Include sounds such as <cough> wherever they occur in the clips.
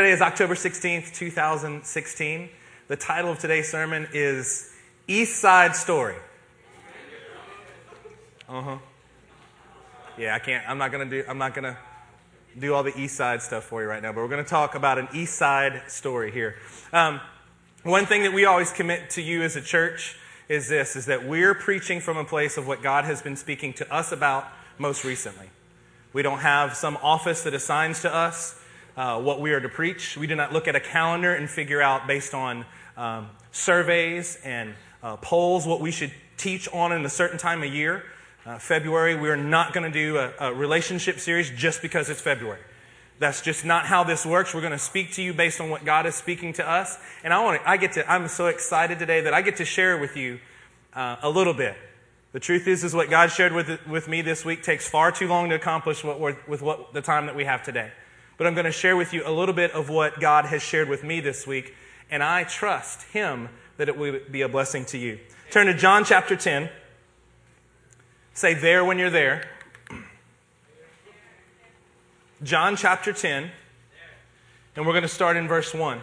Today is October 16th, 2016. The title of today's sermon is East Side Story. Uh huh. Yeah, I can't. I'm not gonna do. I'm not gonna do all the East Side stuff for you right now. But we're gonna talk about an East Side story here. Um, one thing that we always commit to you as a church is this: is that we're preaching from a place of what God has been speaking to us about most recently. We don't have some office that assigns to us uh, what we are to preach. We do not look at a calendar and figure out based on um, surveys and uh, polls what we should teach on in a certain time of year. Uh, February, we are not going to do a, a relationship series just because it's February. That's just not how this works. We're going to speak to you based on what God is speaking to us. And I want to, I get to, I'm so excited today that I get to share with you uh, a little bit. The truth is, is what God shared with, with me this week takes far too long to accomplish what with what the time that we have today. But I'm going to share with you a little bit of what God has shared with me this week, and I trust Him that it will be a blessing to you. Turn to John chapter 10. Say there when you're there. John chapter 10, and we're going to start in verse 1.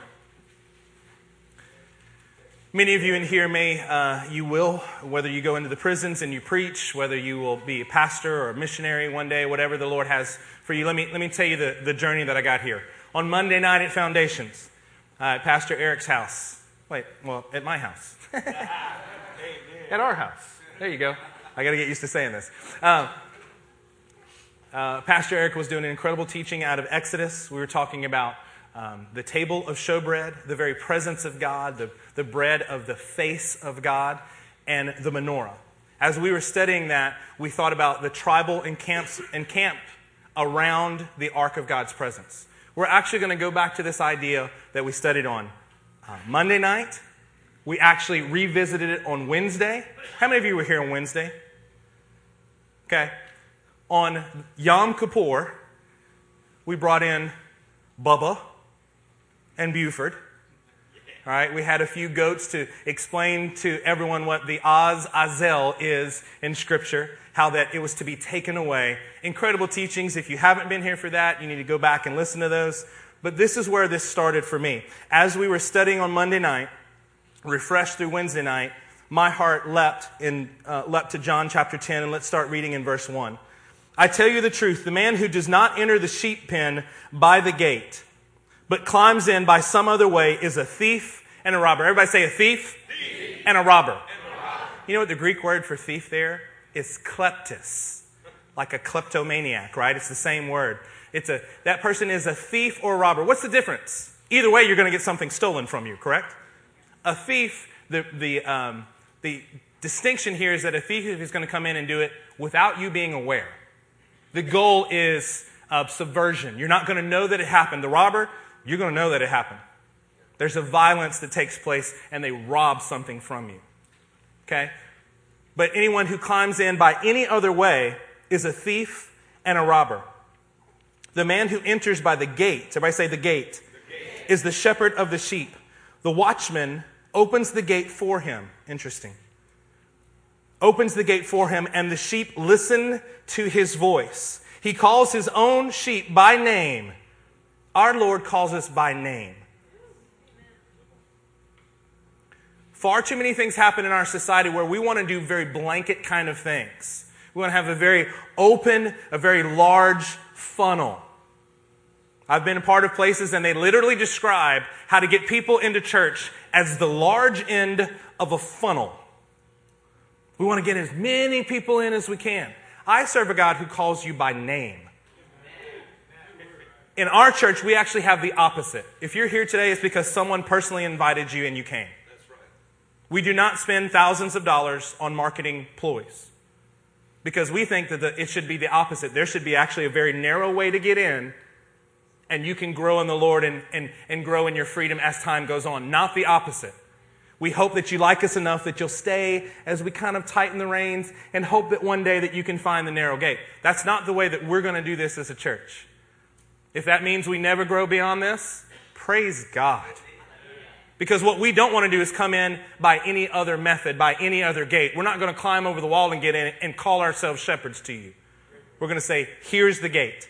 Many of you in here may, uh, you will, whether you go into the prisons and you preach, whether you will be a pastor or a missionary one day, whatever the Lord has for you. Let me, let me tell you the, the journey that I got here. On Monday night at Foundations, uh, at Pastor Eric's house. Wait, well, at my house. <laughs> at our house. There you go. I got to get used to saying this. Uh, uh, Pastor Eric was doing an incredible teaching out of Exodus. We were talking about um, the table of showbread, the very presence of God, the, the bread of the face of God, and the menorah. As we were studying that, we thought about the tribal encamps, encamp around the ark of God's presence. We're actually going to go back to this idea that we studied on uh, Monday night. We actually revisited it on Wednesday. How many of you were here on Wednesday? Okay. On Yom Kippur, we brought in Bubba and Buford. All right, we had a few goats to explain to everyone what the Azazel is in Scripture, how that it was to be taken away. Incredible teachings. If you haven't been here for that, you need to go back and listen to those. But this is where this started for me. As we were studying on Monday night, refreshed through Wednesday night, my heart leapt, in, uh, leapt to John chapter 10, and let's start reading in verse 1. I tell you the truth, the man who does not enter the sheep pen by the gate, but climbs in by some other way is a thief and a robber. Everybody say a thief, thief. And, a and a robber. You know what the Greek word for thief there is kleptis, like a kleptomaniac, right? It's the same word. It's a, that person is a thief or a robber. What's the difference? Either way, you're going to get something stolen from you, correct? A thief, the, the, um, the distinction here is that a thief is going to come in and do it without you being aware. The goal is uh, subversion. You're not going to know that it happened. The robber, you're going to know that it happened. There's a violence that takes place and they rob something from you. Okay? But anyone who climbs in by any other way is a thief and a robber. The man who enters by the gate, everybody say the gate, the gate, is the shepherd of the sheep. The watchman opens the gate for him. Interesting. Opens the gate for him, and the sheep listen to his voice. He calls his own sheep by name our Lord calls us by name. Far too many things happen in our society where we want to do very blanket kind of things. We want to have a very open, a very large funnel. I've been a part of places and they literally describe how to get people into church as the large end of a funnel. We want to get as many people in as we can. I serve a God who calls you by name in our church, we actually have the opposite. If you're here today, it's because someone personally invited you and you came. We do not spend thousands of dollars on marketing ploys because we think that the, it should be the opposite. There should be actually a very narrow way to get in, and you can grow in the Lord and, and, and grow in your freedom as time goes on, not the opposite. We hope that you like us enough that you'll stay as we kind of tighten the reins and hope that one day that you can find the narrow gate. That's not the way that we're going to do this as a church. If that means we never grow beyond this, praise God. Because what we don't want to do is come in by any other method, by any other gate. We're not going to climb over the wall and get in and call ourselves shepherds to you. We're going to say, here's the gate.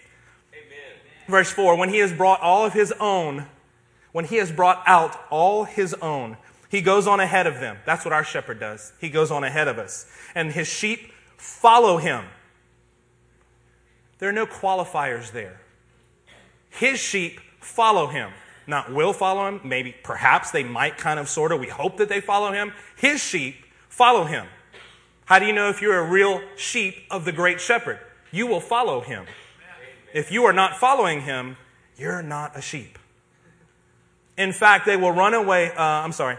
Amen. Verse 4 When he has brought all of his own when he has brought out all his own, he goes on ahead of them. That's what our shepherd does. He goes on ahead of us. And his sheep follow him. There are no qualifiers there. His sheep follow him. Not will follow him, maybe, perhaps they might kind of, sort of. We hope that they follow him. His sheep follow him. How do you know if you're a real sheep of the great shepherd? You will follow him. If you are not following him, you're not a sheep. In fact, they will run away, uh, I'm sorry,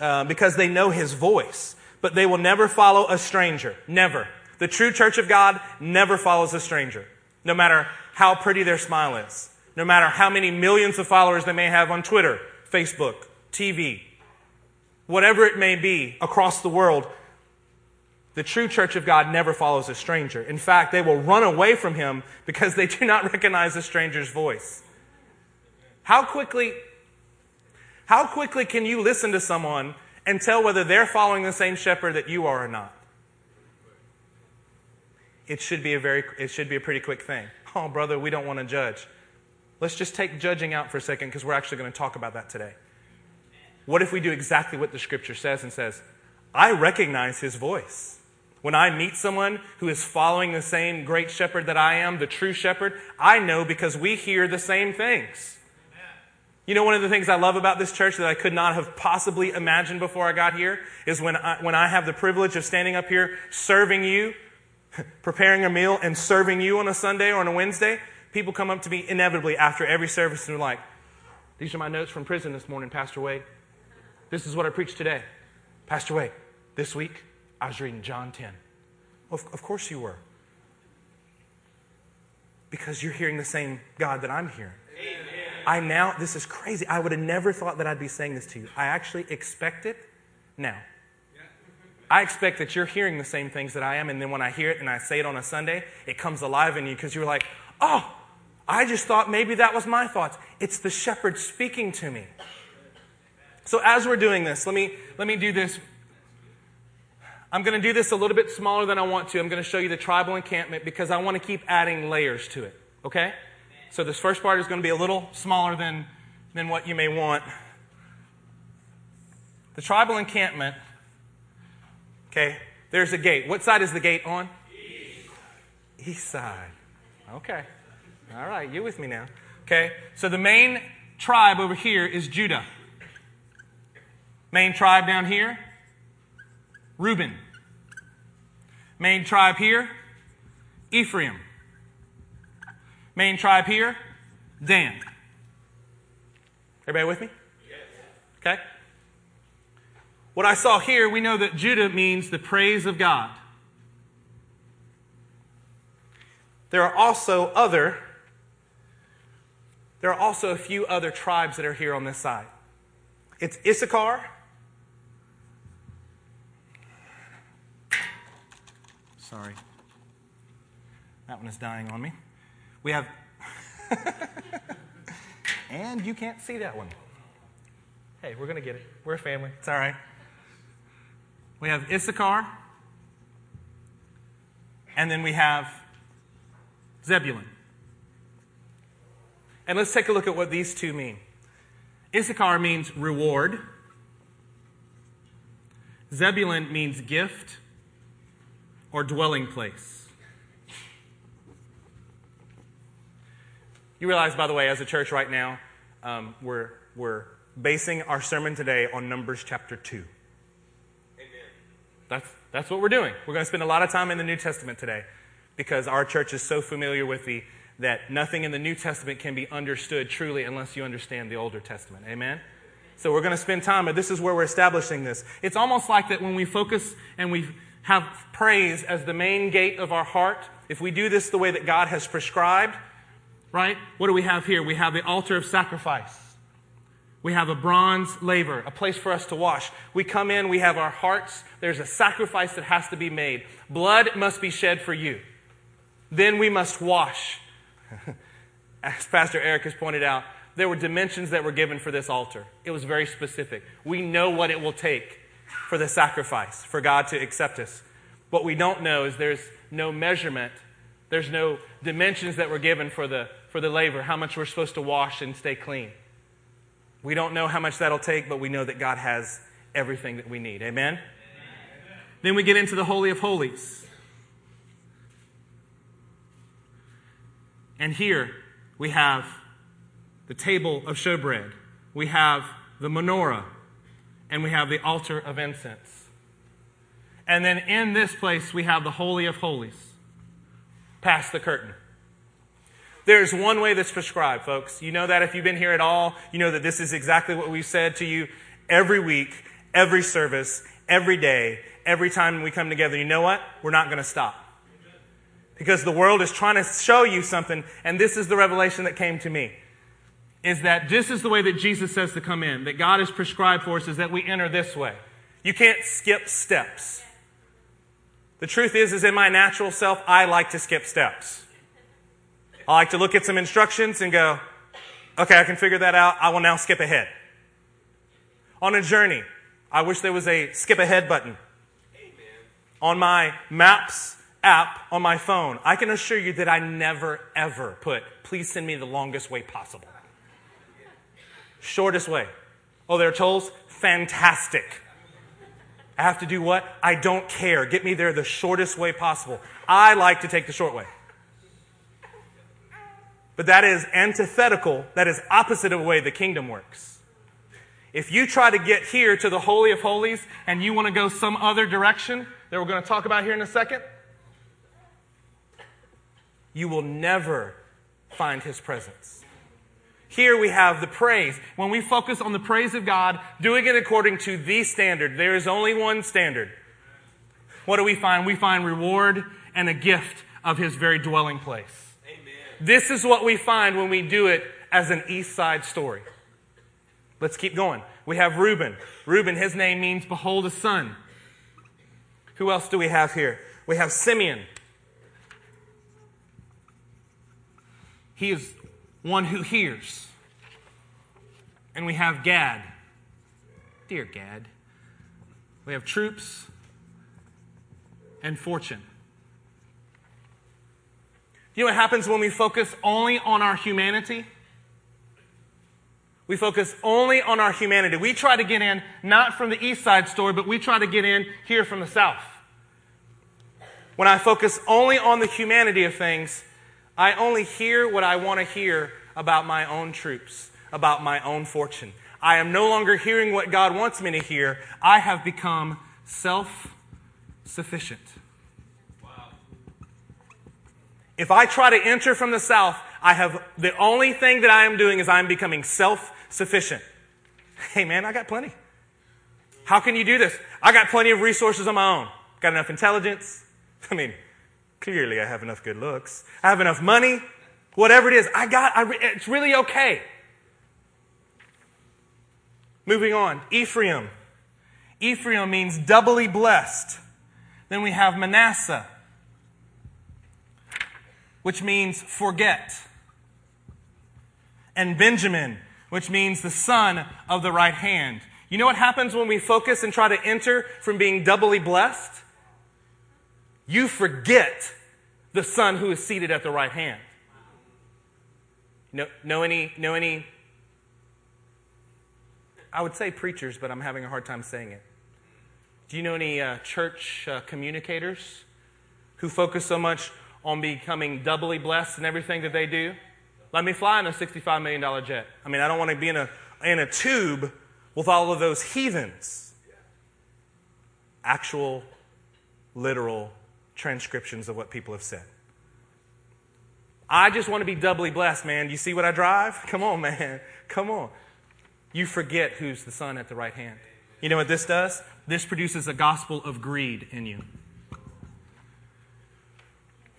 uh, because they know his voice, but they will never follow a stranger. Never. The true church of God never follows a stranger, no matter how pretty their smile is, no matter how many millions of followers they may have on Twitter, Facebook, TV, whatever it may be across the world. The true church of God never follows a stranger. In fact, they will run away from him because they do not <laughs> recognize a stranger's voice. How quickly how quickly can you listen to someone and tell whether they're following the same shepherd that you are or not? It should be a very it should be a pretty quick thing. Oh, brother, we don't want to judge. Let's just take judging out for a second because we're actually going to talk about that today. What if we do exactly what the scripture says and says, I recognize his voice. When I meet someone who is following the same great shepherd that I am, the true shepherd, I know because we hear the same things. You know, one of the things I love about this church that I could not have possibly imagined before I got here is when I, when I have the privilege of standing up here serving you, <laughs> preparing a meal, and serving you on a Sunday or on a Wednesday. People come up to me inevitably after every service and they're like, These are my notes from prison this morning, Pastor Wade. This is what I preached today. Pastor Wade, this week I was reading John 10. Well, of, of course you were. Because you're hearing the same God that I'm hearing. I now, this is crazy. I would have never thought that I'd be saying this to you. I actually expect it now. I expect that you're hearing the same things that I am, and then when I hear it and I say it on a Sunday, it comes alive in you because you're like, oh, I just thought maybe that was my thoughts. It's the shepherd speaking to me. So as we're doing this, let me, let me do this. I'm going to do this a little bit smaller than I want to. I'm going to show you the tribal encampment because I want to keep adding layers to it. Okay? So this first part is going to be a little smaller than, than what you may want. The tribal encampment, okay, there's a gate. What side is the gate on? East, East side. Okay. All right, you with me now. Okay, so the main tribe over here is Judah. Main tribe down here, Reuben. Main tribe here, Ephraim. Main tribe here, Dan. Everybody with me? Yes. Okay. What I saw here, we know that Judah means the praise of God. There are also other there are also a few other tribes that are here on this side. It's Issachar. Sorry. That one is dying on me. We have, <laughs> and you can't see that one. Hey, we're going to get it. We're a family. It's all right. We have Issachar, and then we have Zebulun. And let's take a look at what these two mean. Issachar means reward. Zebulun means gift or dwelling place. You realize, by the way, as a church right now, um, we're, we're basing our sermon today on Numbers chapter 2. Amen. That's, that's what we're doing. We're going to spend a lot of time in the New Testament today because our church is so familiar with the that nothing in the New Testament can be understood truly unless you understand the Older Testament. Amen? So we're going to spend time, but this is where we're establishing this. It's almost like that when we focus and we have praise as the main gate of our heart, if we do this the way that God has prescribed, right? What do we have here? We have the altar of sacrifice. We have a bronze laver, a place for us to wash. We come in, we have our hearts. There's a sacrifice that has to be made. Blood must be shed for you. Then we must wash. As Pastor Eric has pointed out, there were dimensions that were given for this altar. It was very specific. We know what it will take for the sacrifice, for God to accept us. What we don't know is there's no measurement there's no dimensions that were given for the, for the laver, how much we're supposed to wash and stay clean. We don't know how much that'll take, but we know that God has everything that we need. Amen? Amen. Then we get into the Holy of Holies. And here we have the table of showbread, we have the menorah, and we have the altar of incense. And then in this place, we have the Holy of Holies, past the curtain. There's one way that's prescribed, folks. You know that if you've been here at all, you know that this is exactly what we've said to you every week, every service, every day, every time we come together. You know what? We're not going to stop. Because the world is trying to show you something, and this is the revelation that came to me. Is that this is the way that Jesus says to come in, that God has prescribed for us, is that we enter this way. You can't skip steps. The truth is, is in my natural self, I like to skip steps. I like to look at some instructions and go, okay, I can figure that out. I will now skip ahead. On a journey, I wish there was a skip ahead button. Amen. On my maps app on my phone, I can assure you that I never ever put, please send me the longest way possible. Shortest way. Oh, there are tolls? Fantastic. I have to do what? I don't care. Get me there the shortest way possible. I like to take the short way. But that is antithetical, that is opposite of the way the kingdom works. If you try to get here to the Holy of Holies and you want to go some other direction that we're going to talk about here in a second, you will never find his presence. Here we have the praise. When we focus on the praise of God, doing it according to the standard, there is only one standard. What do we find? We find reward and a gift of his very dwelling place. This is what we find when we do it as an East Side story. Let's keep going. We have Reuben. Reuben, his name means behold a son. Who else do we have here? We have Simeon. He is one who hears. And we have Gad. Dear Gad. We have troops and fortune. You know what happens when we focus only on our humanity? We focus only on our humanity. We try to get in not from the east side story, but we try to get in here from the south. When I focus only on the humanity of things, I only hear what I want to hear about my own troops, about my own fortune. I am no longer hearing what God wants me to hear. I have become self sufficient. If I try to enter from the south, I have the only thing that I am doing is I'm becoming self sufficient. Hey man, I got plenty. How can you do this? I got plenty of resources on my own. Got enough intelligence. <laughs> I mean, clearly I have enough good looks. I have enough money. Whatever it is, I got, I, it's really okay. Moving on, Ephraim. Ephraim means doubly blessed. Then we have Manasseh which means forget, and Benjamin, which means the son of the right hand. You know what happens when we focus and try to enter from being doubly blessed? You forget the son who is seated at the right hand. Know, know any, know any, I would say preachers, but I'm having a hard time saying it. Do you know any uh, church uh, communicators who focus so much on becoming doubly blessed in everything that they do? Let me fly in a $65 million jet. I mean, I don't want to be in a, in a tube with all of those heathens. Actual, literal transcriptions of what people have said. I just want to be doubly blessed, man. You see what I drive? <laughs> Come on, man. Come on. You forget who's the son at the right hand. You know what this does? This produces a gospel of greed in you.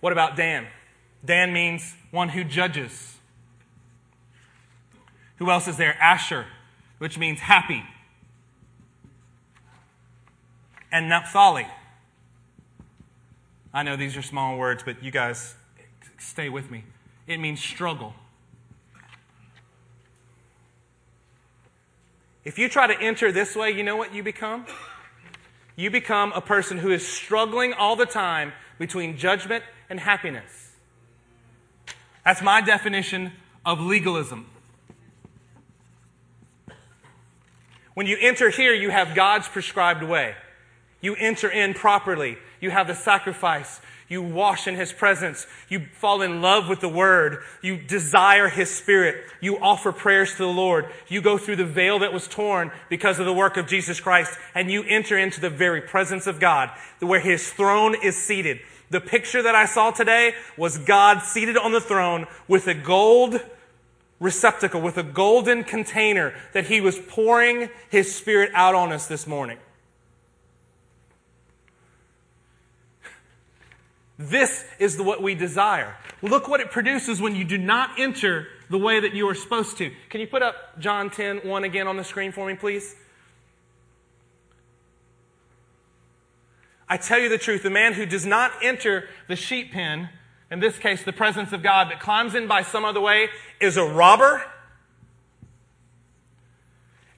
What about Dan? Dan means one who judges. Who else is there? Asher, which means happy. And Naphtali. I know these are small words, but you guys stay with me. It means struggle. If you try to enter this way, you know what you become? You become a person who is struggling all the time between judgment and happiness. That's my definition of legalism. When you enter here, you have God's prescribed way. You enter in properly. You have the sacrifice. You wash in His presence. You fall in love with the Word. You desire His Spirit. You offer prayers to the Lord. You go through the veil that was torn because of the work of Jesus Christ and you enter into the very presence of God where His throne is seated. The picture that I saw today was God seated on the throne with a gold receptacle, with a golden container that He was pouring His Spirit out on us this morning. This is what we desire. Look what it produces when you do not enter the way that you are supposed to. Can you put up John 10, 1 again on the screen for me, please? I tell you the truth, the man who does not enter the sheep pen, in this case the presence of God, but climbs in by some other way, is a robber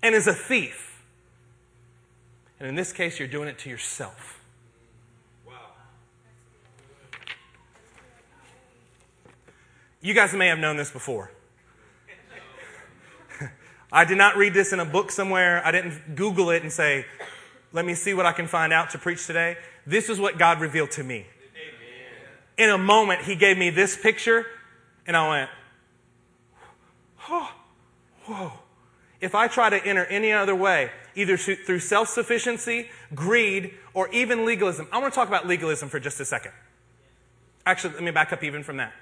and is a thief. And in this case, you're doing it to yourself. You guys may have known this before. <laughs> I did not read this in a book somewhere. I didn't Google it and say, let me see what I can find out to preach today. This is what God revealed to me. In a moment, He gave me this picture, and I went, oh, whoa. If I try to enter any other way, either through self sufficiency, greed, or even legalism, I want to talk about legalism for just a second. Actually, let me back up even from that.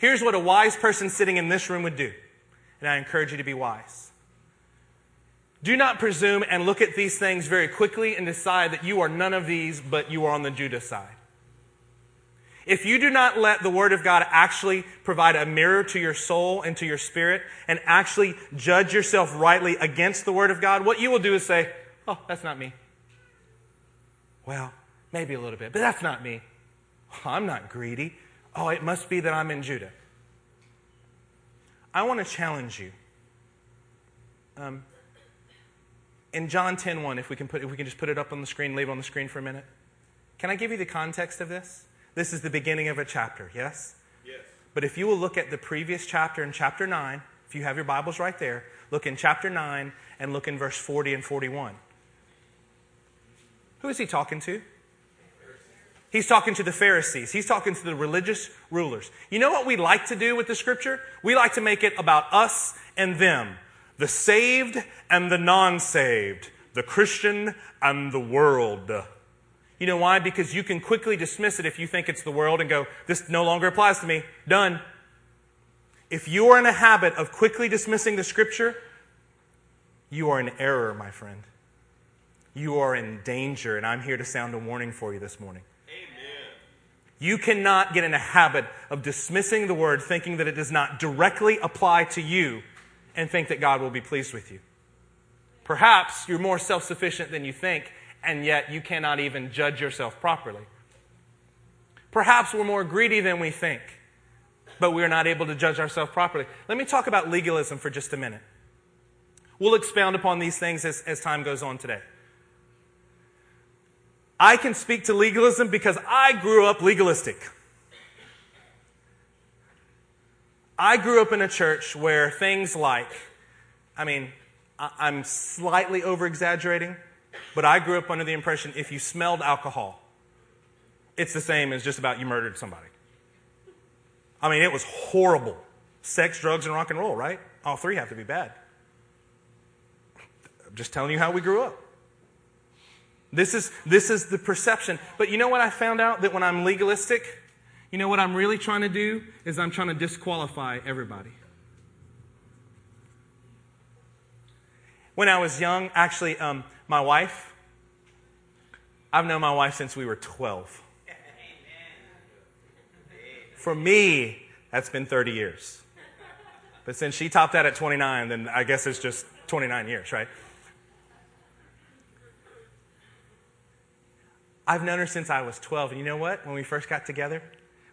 Here's what a wise person sitting in this room would do, and I encourage you to be wise. Do not presume and look at these things very quickly and decide that you are none of these, but you are on the Judah side. If you do not let the Word of God actually provide a mirror to your soul and to your spirit and actually judge yourself rightly against the Word of God, what you will do is say, Oh, that's not me. Well, maybe a little bit, but that's not me. I'm not greedy. Oh, it must be that I'm in Judah. I want to challenge you. Um, in John 10 1, if we, can put, if we can just put it up on the screen, leave it on the screen for a minute. Can I give you the context of this? This is the beginning of a chapter, yes? Yes. But if you will look at the previous chapter in chapter 9, if you have your Bibles right there, look in chapter 9 and look in verse 40 and 41. Who is he talking to? He's talking to the Pharisees. He's talking to the religious rulers. You know what we like to do with the scripture? We like to make it about us and them, the saved and the non saved, the Christian and the world. You know why? Because you can quickly dismiss it if you think it's the world and go, this no longer applies to me. Done. If you are in a habit of quickly dismissing the scripture, you are in error, my friend. You are in danger, and I'm here to sound a warning for you this morning. You cannot get in a habit of dismissing the word, thinking that it does not directly apply to you, and think that God will be pleased with you. Perhaps you're more self sufficient than you think, and yet you cannot even judge yourself properly. Perhaps we're more greedy than we think, but we're not able to judge ourselves properly. Let me talk about legalism for just a minute. We'll expound upon these things as, as time goes on today. I can speak to legalism because I grew up legalistic. I grew up in a church where things like, I mean, I'm slightly over exaggerating, but I grew up under the impression if you smelled alcohol, it's the same as just about you murdered somebody. I mean, it was horrible. Sex, drugs, and rock and roll, right? All three have to be bad. I'm just telling you how we grew up. This is, this is the perception. But you know what I found out? That when I'm legalistic, you know what I'm really trying to do? Is I'm trying to disqualify everybody. When I was young, actually, um, my wife, I've known my wife since we were 12. For me, that's been 30 years. But since she topped out at 29, then I guess it's just 29 years, right? I've known her since I was 12. And you know what? When we first got together,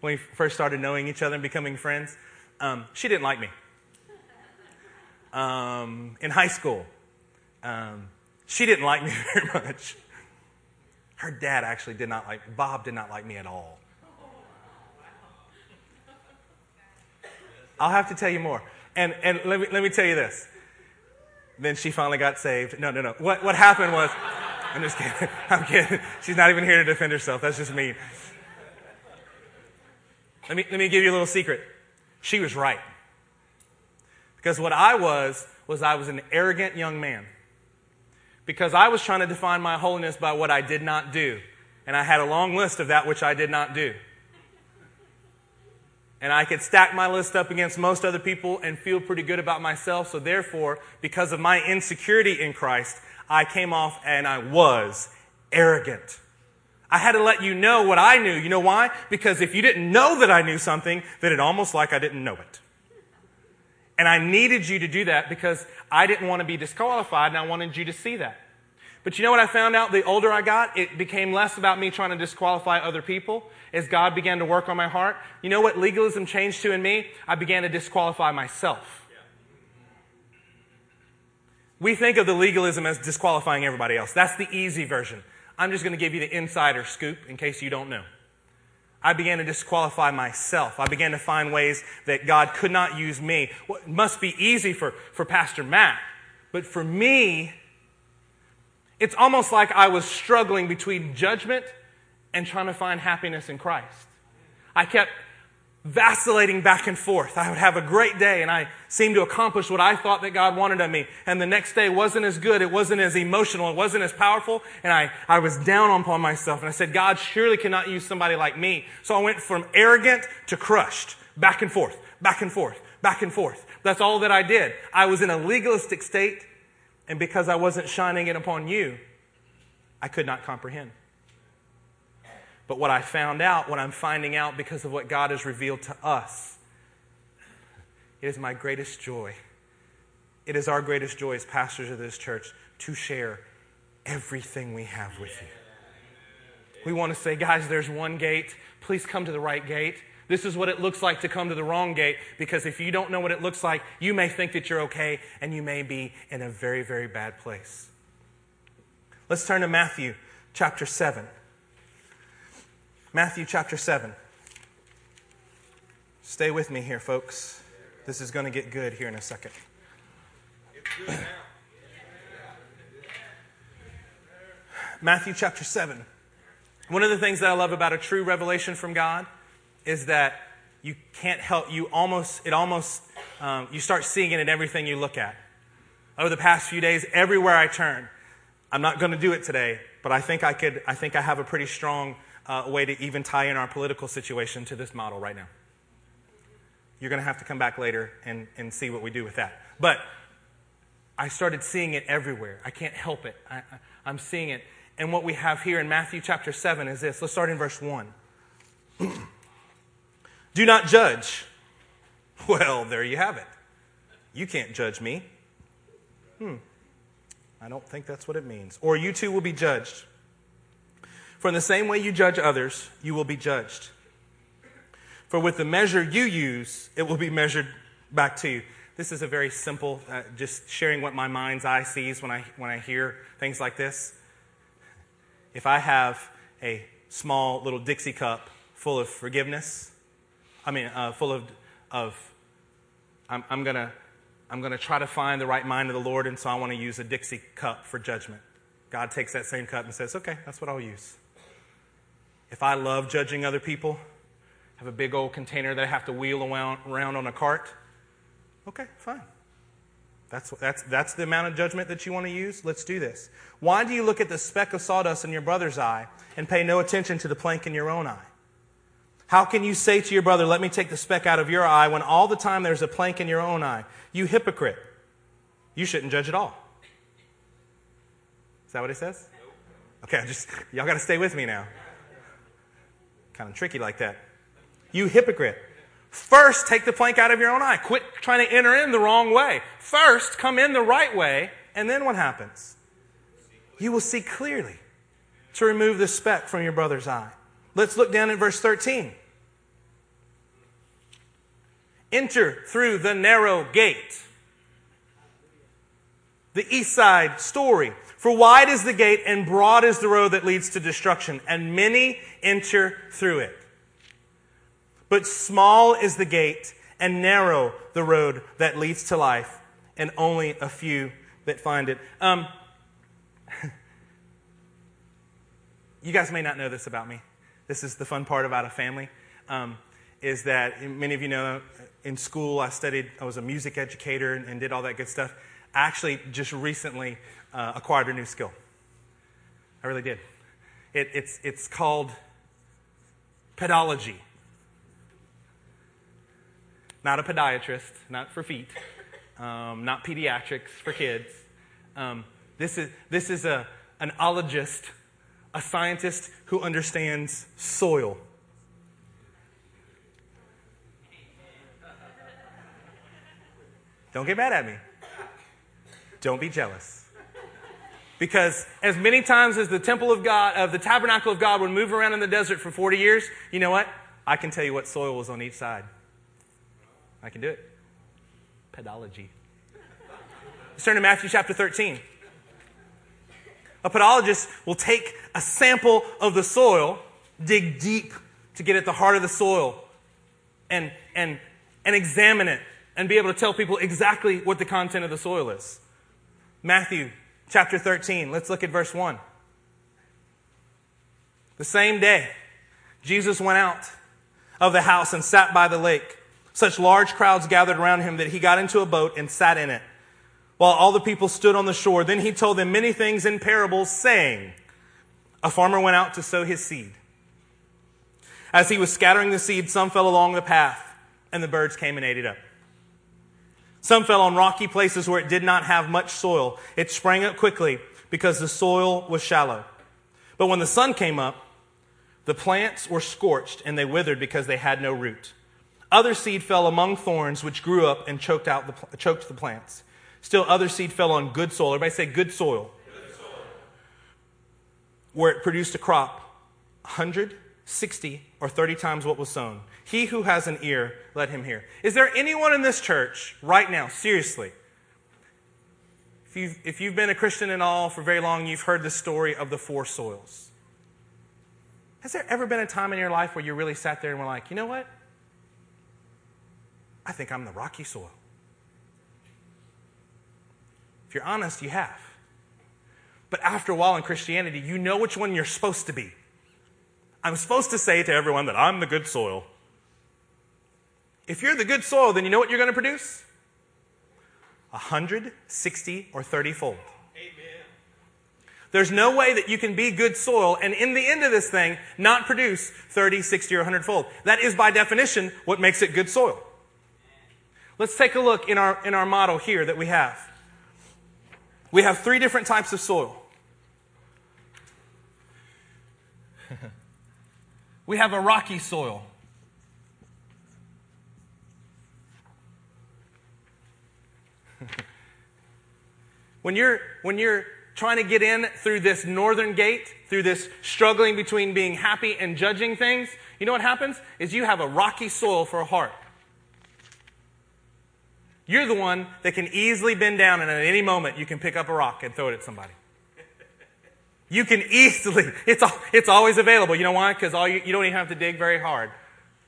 when we first started knowing each other and becoming friends, um, she didn't like me. Um, in high school, um, she didn't like me <laughs> very much. Her dad actually did not like, Bob did not like me at all. I'll have to tell you more. And, and let, me, let me tell you this. then she finally got saved. No, no, no. What, what happened was, I'm just kidding. <laughs> I'm kidding. She's not even here to defend herself. That's just me. Let me, let me give you a little secret. She was right. Because what I was, was I was an arrogant young man. Because I was trying to define my holiness by what I did not do. And I had a long list of that which I did not do. And I could stack my list up against most other people and feel pretty good about myself. So, therefore, because of my insecurity in Christ, I came off and I was arrogant. I had to let you know what I knew. You know why? Because if you didn't know that I knew something, then it almost like I didn't know it. And I needed you to do that because I didn't want to be disqualified and I wanted you to see that. But you know what I found out the older I got? It became less about me trying to disqualify other people as God began to work on my heart. You know what legalism changed to in me? I began to disqualify myself. We think of the legalism as disqualifying everybody else. That's the easy version. I'm just going to give you the insider scoop in case you don't know. I began to disqualify myself. I began to find ways that God could not use me. Well, it must be easy for, for Pastor Matt, but for me, it's almost like I was struggling between judgment and trying to find happiness in Christ. I kept vacillating back and forth. I would have a great day and I seemed to accomplish what I thought that God wanted of me. And the next day wasn't as good. It wasn't as emotional. It wasn't as powerful. And I, I was down upon myself. And I said, God surely cannot use somebody like me. So I went from arrogant to crushed, back and forth, back and forth, back and forth. That's all that I did. I was in a legalistic state. And because I wasn't shining it upon you, I could not comprehend. But what I found out, what I'm finding out because of what God has revealed to us, it is my greatest joy. It is our greatest joy as pastors of this church to share everything we have with you. We want to say, guys, there's one gate. Please come to the right gate. This is what it looks like to come to the wrong gate because if you don't know what it looks like, you may think that you're okay and you may be in a very, very bad place. Let's turn to Matthew chapter 7. Matthew chapter 7. Stay with me here, folks. This is going to get good here in a second. Matthew chapter 7. One of the things that I love about a true revelation from God is that you can't help, you almost, it almost, um, you start seeing it in everything you look at. Over the past few days, everywhere I turn, I'm not going to do it today, but I think I could, I think I have a pretty strong uh, way to even tie in our political situation to this model right now. You're going to have to come back later and, and see what we do with that. But I started seeing it everywhere. I can't help it. I, I, am seeing it. And what we have here in Matthew chapter 7 is this. Let's start in verse 1. <clears throat> do not judge. <laughs> Well, there you have it. You can't judge me. Hmm. I don't think that's what it means. Or you too will be judged. For in the same way you judge others, you will be judged. For with the measure you use, it will be measured back to you. This is a very simple, uh, just sharing what my mind's eye sees when I, when I hear things like this. If I have a small little Dixie cup full of forgiveness, I mean, uh, full of, of I'm, I'm going to I'm going to try to find the right mind of the Lord, and so I want to use a Dixie cup for judgment. God takes that same cup and says, okay, that's what I'll use. If I love judging other people, have a big old container that I have to wheel around on a cart, okay, fine. That's, that's, that's the amount of judgment that you want to use? Let's do this. Why do you look at the speck of sawdust in your brother's eye and pay no attention to the plank in your own eye? How can you say to your brother, Let me take the speck out of your eye, when all the time there's a plank in your own eye? You hypocrite. You shouldn't judge at all. Is that what it says? Okay, just y'all got to stay with me now kind of tricky like that. You hypocrite. First, take the plank out of your own eye. Quit trying to enter in the wrong way. First, come in the right way, and then what happens? You will see clearly to remove the speck from your brother's eye. Let's look down at verse 13. Enter through the narrow gate. The east side story. For wide is the gate and broad is the road that leads to destruction, and many enter through it. But small is the gate and narrow the road that leads to life, and only a few that find it. Um, <laughs> you guys may not know this about me. This is the fun part about a family. Um, is that many of you know in school I studied, I was a music educator and, and did all that good stuff. I actually just recently uh, acquired a new skill. I really did. It, it's, it's called pedology. Not a podiatrist, not for feet, um, not pediatrics for kids. Um, this is, this is a, an ologist, a scientist who understands soil. Don't get mad at me. Don't be jealous. Because as many times as the temple of God, of the tabernacle of God would move around in the desert for 40 years, you know what? I can tell you what soil was on each side. I can do it. Pedology. Let's turn to Matthew chapter 13. A pedologist will take a sample of the soil, dig deep to get at the heart of the soil, and, and, and examine it and be able to tell people exactly what the content of the soil is. Matthew chapter 13, let's look at verse 1. The same day, Jesus went out of the house and sat by the lake. Such large crowds gathered around him that he got into a boat and sat in it, while all the people stood on the shore. Then he told them many things in parables, saying, A farmer went out to sow his seed. As he was scattering the seed, some fell along the path, and the birds came and ate it up. Some fell on rocky places where it did not have much soil. It sprang up quickly because the soil was shallow. But when the sun came up, the plants were scorched and they withered because they had no root. Other seed fell among thorns, which grew up and choked, out the, choked the plants. Still, other seed fell on good soil. Everybody say good soil. Good soil. Where it produced a crop 100, 60, or 30 times what was sown. He who has an ear, let him hear. Is there anyone in this church right now, seriously? If you've, if you've been a Christian at all for very long, you've heard the story of the four soils. Has there ever been a time in your life where you really sat there and were like, you know what? I think I'm the rocky soil. If you're honest, you have. But after a while in Christianity, you know which one you're supposed to be. I'm supposed to say to everyone that I'm the good soil. If you're the good soil, then you know what you're going to produce? 160 or 30 fold. Amen. There's no way that you can be good soil and in the end of this thing not produce 30, 60, or 100 fold. That is by definition what makes it good soil. Let's take a look in our, in our model here that we have. We have three different types of soil. <laughs> We have a rocky soil. When you're when you're trying to get in through this northern gate, through this struggling between being happy and judging things, you know what happens? Is you have a rocky soil for a heart. You're the one that can easily bend down and at any moment you can pick up a rock and throw it at somebody. You can easily, it's, it's always available. You know why? Because all you, you don't even have to dig very hard.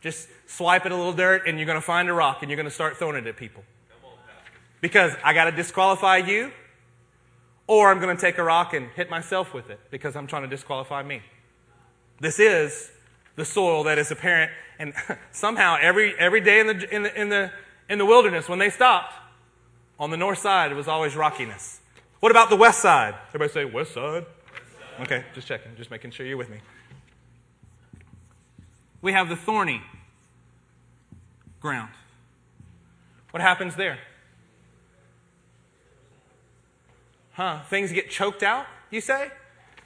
Just swipe it a little dirt and you're going to find a rock and you're going to start throwing it at people. Because I got to disqualify you, or I'm going to take a rock and hit myself with it because I'm trying to disqualify me. This is the soil that is apparent. And <laughs> somehow, every, every day in the, in, the, in, the, in the wilderness, when they stopped, on the north side, it was always rockiness. What about the west side? Everybody say, west side. Okay, just checking, just making sure you're with me. We have the thorny ground. What happens there? Huh? Things get choked out, you say?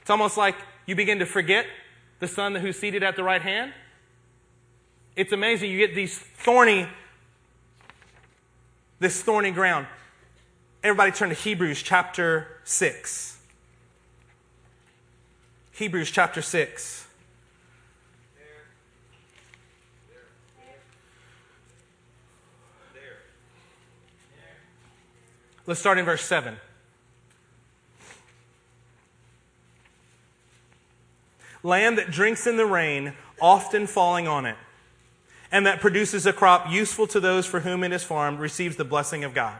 It's almost like you begin to forget the son who's seated at the right hand. It's amazing. You get these thorny, this thorny ground. Everybody turn to Hebrews chapter 6. Hebrews chapter 6. Let's start in verse 7. Land that drinks in the rain, often falling on it, and that produces a crop useful to those for whom it is farmed, receives the blessing of God.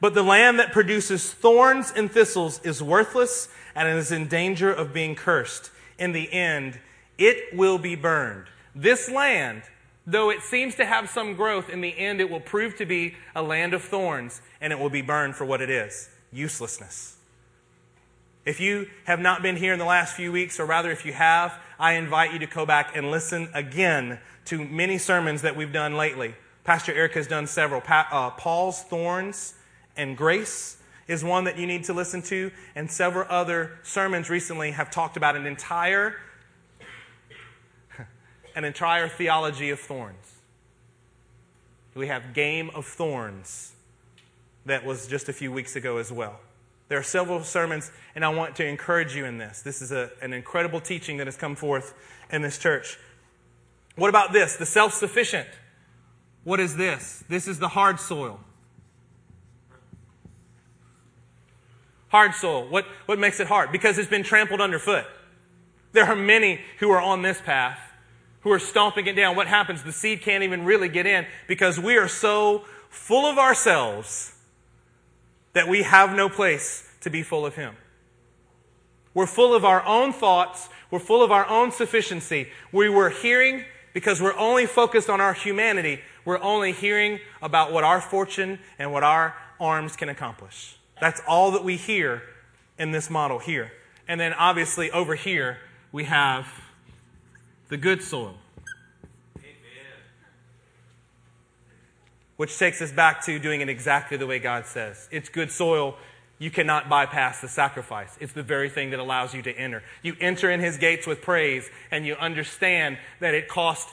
But the land that produces thorns and thistles is worthless and is in danger of being cursed. In the end, it will be burned. This land, though it seems to have some growth, in the end it will prove to be a land of thorns and it will be burned for what it is uselessness. If you have not been here in the last few weeks, or rather if you have, I invite you to go back and listen again to many sermons that we've done lately. Pastor Eric has done several. Pa- uh, Paul's Thorns and Grace is one that you need to listen to, and several other sermons recently have talked about an entire <laughs> an entire theology of thorns. We have Game of Thorns that was just a few weeks ago as well. There are several sermons, and I want to encourage you in this. This is a, an incredible teaching that has come forth in this church. What about this? The self sufficient. What is this? This is the hard soil. Hard soil. What, what makes it hard? Because it's been trampled underfoot. There are many who are on this path who are stomping it down. What happens? The seed can't even really get in because we are so full of ourselves that we have no place to be full of Him. We're full of our own thoughts. We're full of our own sufficiency. We were hearing because we're only focused on our humanity. We're only hearing about what our fortune and what our arms can accomplish. That's all that we hear in this model here. And then obviously over here, we have the good soil. Which takes us back to doing it exactly the way God says. It's good soil. You cannot bypass the sacrifice. It's the very thing that allows you to enter. You enter in his gates with praise and you understand that it cost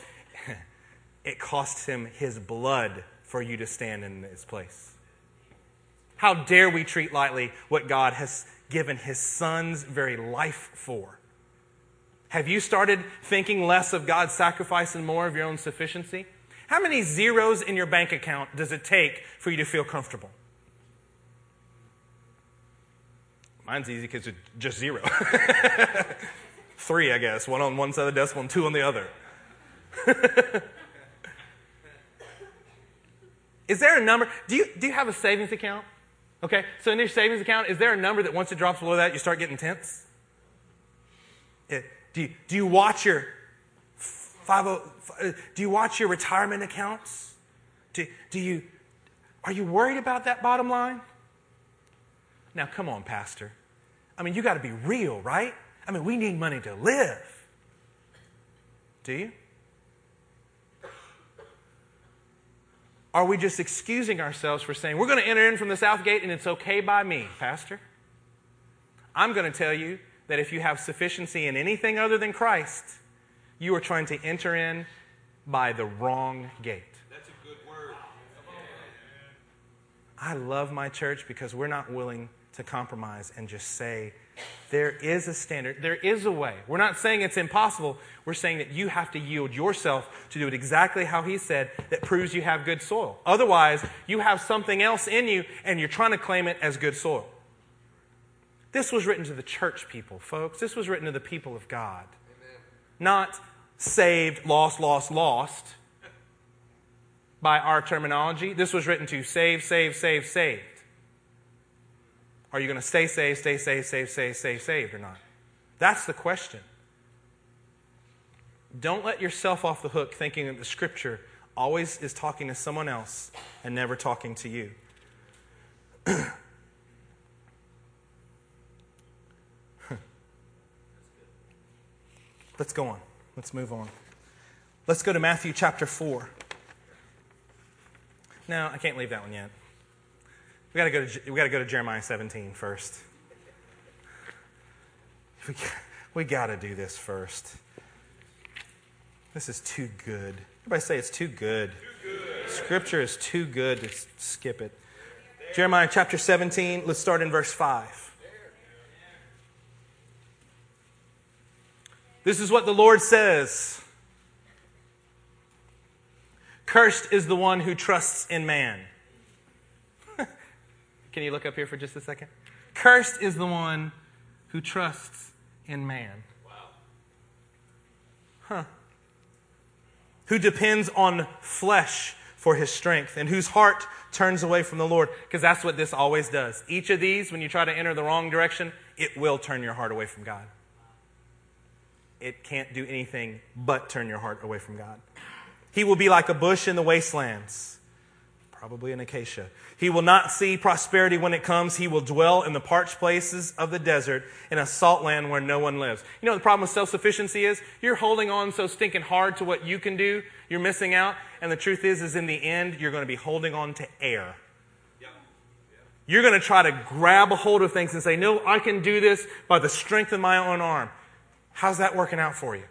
<laughs> it cost him his blood for you to stand in his place. How dare we treat lightly what God has given his son's very life for? Have you started thinking less of God's sacrifice and more of your own sufficiency? How many zeros in your bank account does it take for you to feel comfortable? Mine's easy because it's just zero. <laughs> Three, I guess. One on one side of the decimal and two on the other. <laughs> is there a number? Do you, do you have a savings account? Okay, so in your savings account, is there a number that once it drops below that, you start getting tense? It, do, you, do you watch your 50, uh, do you watch your retirement accounts? Do, do you, are you worried about that bottom line? Now, come on, Pastor. I mean, you got to be real, right? I mean, we need money to live. Do you? Are we just excusing ourselves for saying, we're going to enter in from the south gate and it's okay by me, Pastor? I'm going to tell you that if you have sufficiency in anything other than Christ, you are trying to enter in by the wrong gate. That's a good word. I love my church because we're not willing to compromise and just say, there is a standard, there is a way. We're not saying it's impossible. We're saying that you have to yield yourself to do it exactly how He said that proves you have good soil. Otherwise, you have something else in you and you're trying to claim it as good soil. This was written to the church people, folks. This was written to the people of God. Not saved, lost, lost, lost by our terminology. This was written to save, save, save, saved. Are you going to stay saved, stay saved, save, save, save, saved or not? That's the question. Don't let yourself off the hook thinking that the scripture always is talking to someone else and never talking to you. <clears throat> Let's go on. Let's move on. Let's go to Matthew chapter 4. No, I can't leave that one yet. We got to go to we got to go to Jeremiah 17 first. We, we got to do this first. This is too good. Everybody say it's too good. Too good. Scripture is too good to skip it. Jeremiah chapter 17, let's start in verse 5. This is what the Lord says Cursed is the one who trusts in man. <laughs> Can you look up here for just a second? Cursed is the one who trusts in man. Wow. Huh. Who depends on flesh for his strength, and whose heart turns away from the Lord. Because that's what this always does. Each of these, when you try to enter the wrong direction, it will turn your heart away from God. It can't do anything but turn your heart away from God. He will be like a bush in the wastelands, probably an acacia. He will not see prosperity when it comes. He will dwell in the parched places of the desert in a salt land where no one lives. You know the problem with self sufficiency is? You're holding on so stinking hard to what you can do, you're missing out. And the truth is, is in the end, you're going to be holding on to air. You're going to try to grab a hold of things and say, No, I can do this by the strength of my own arm. How's that working out for you?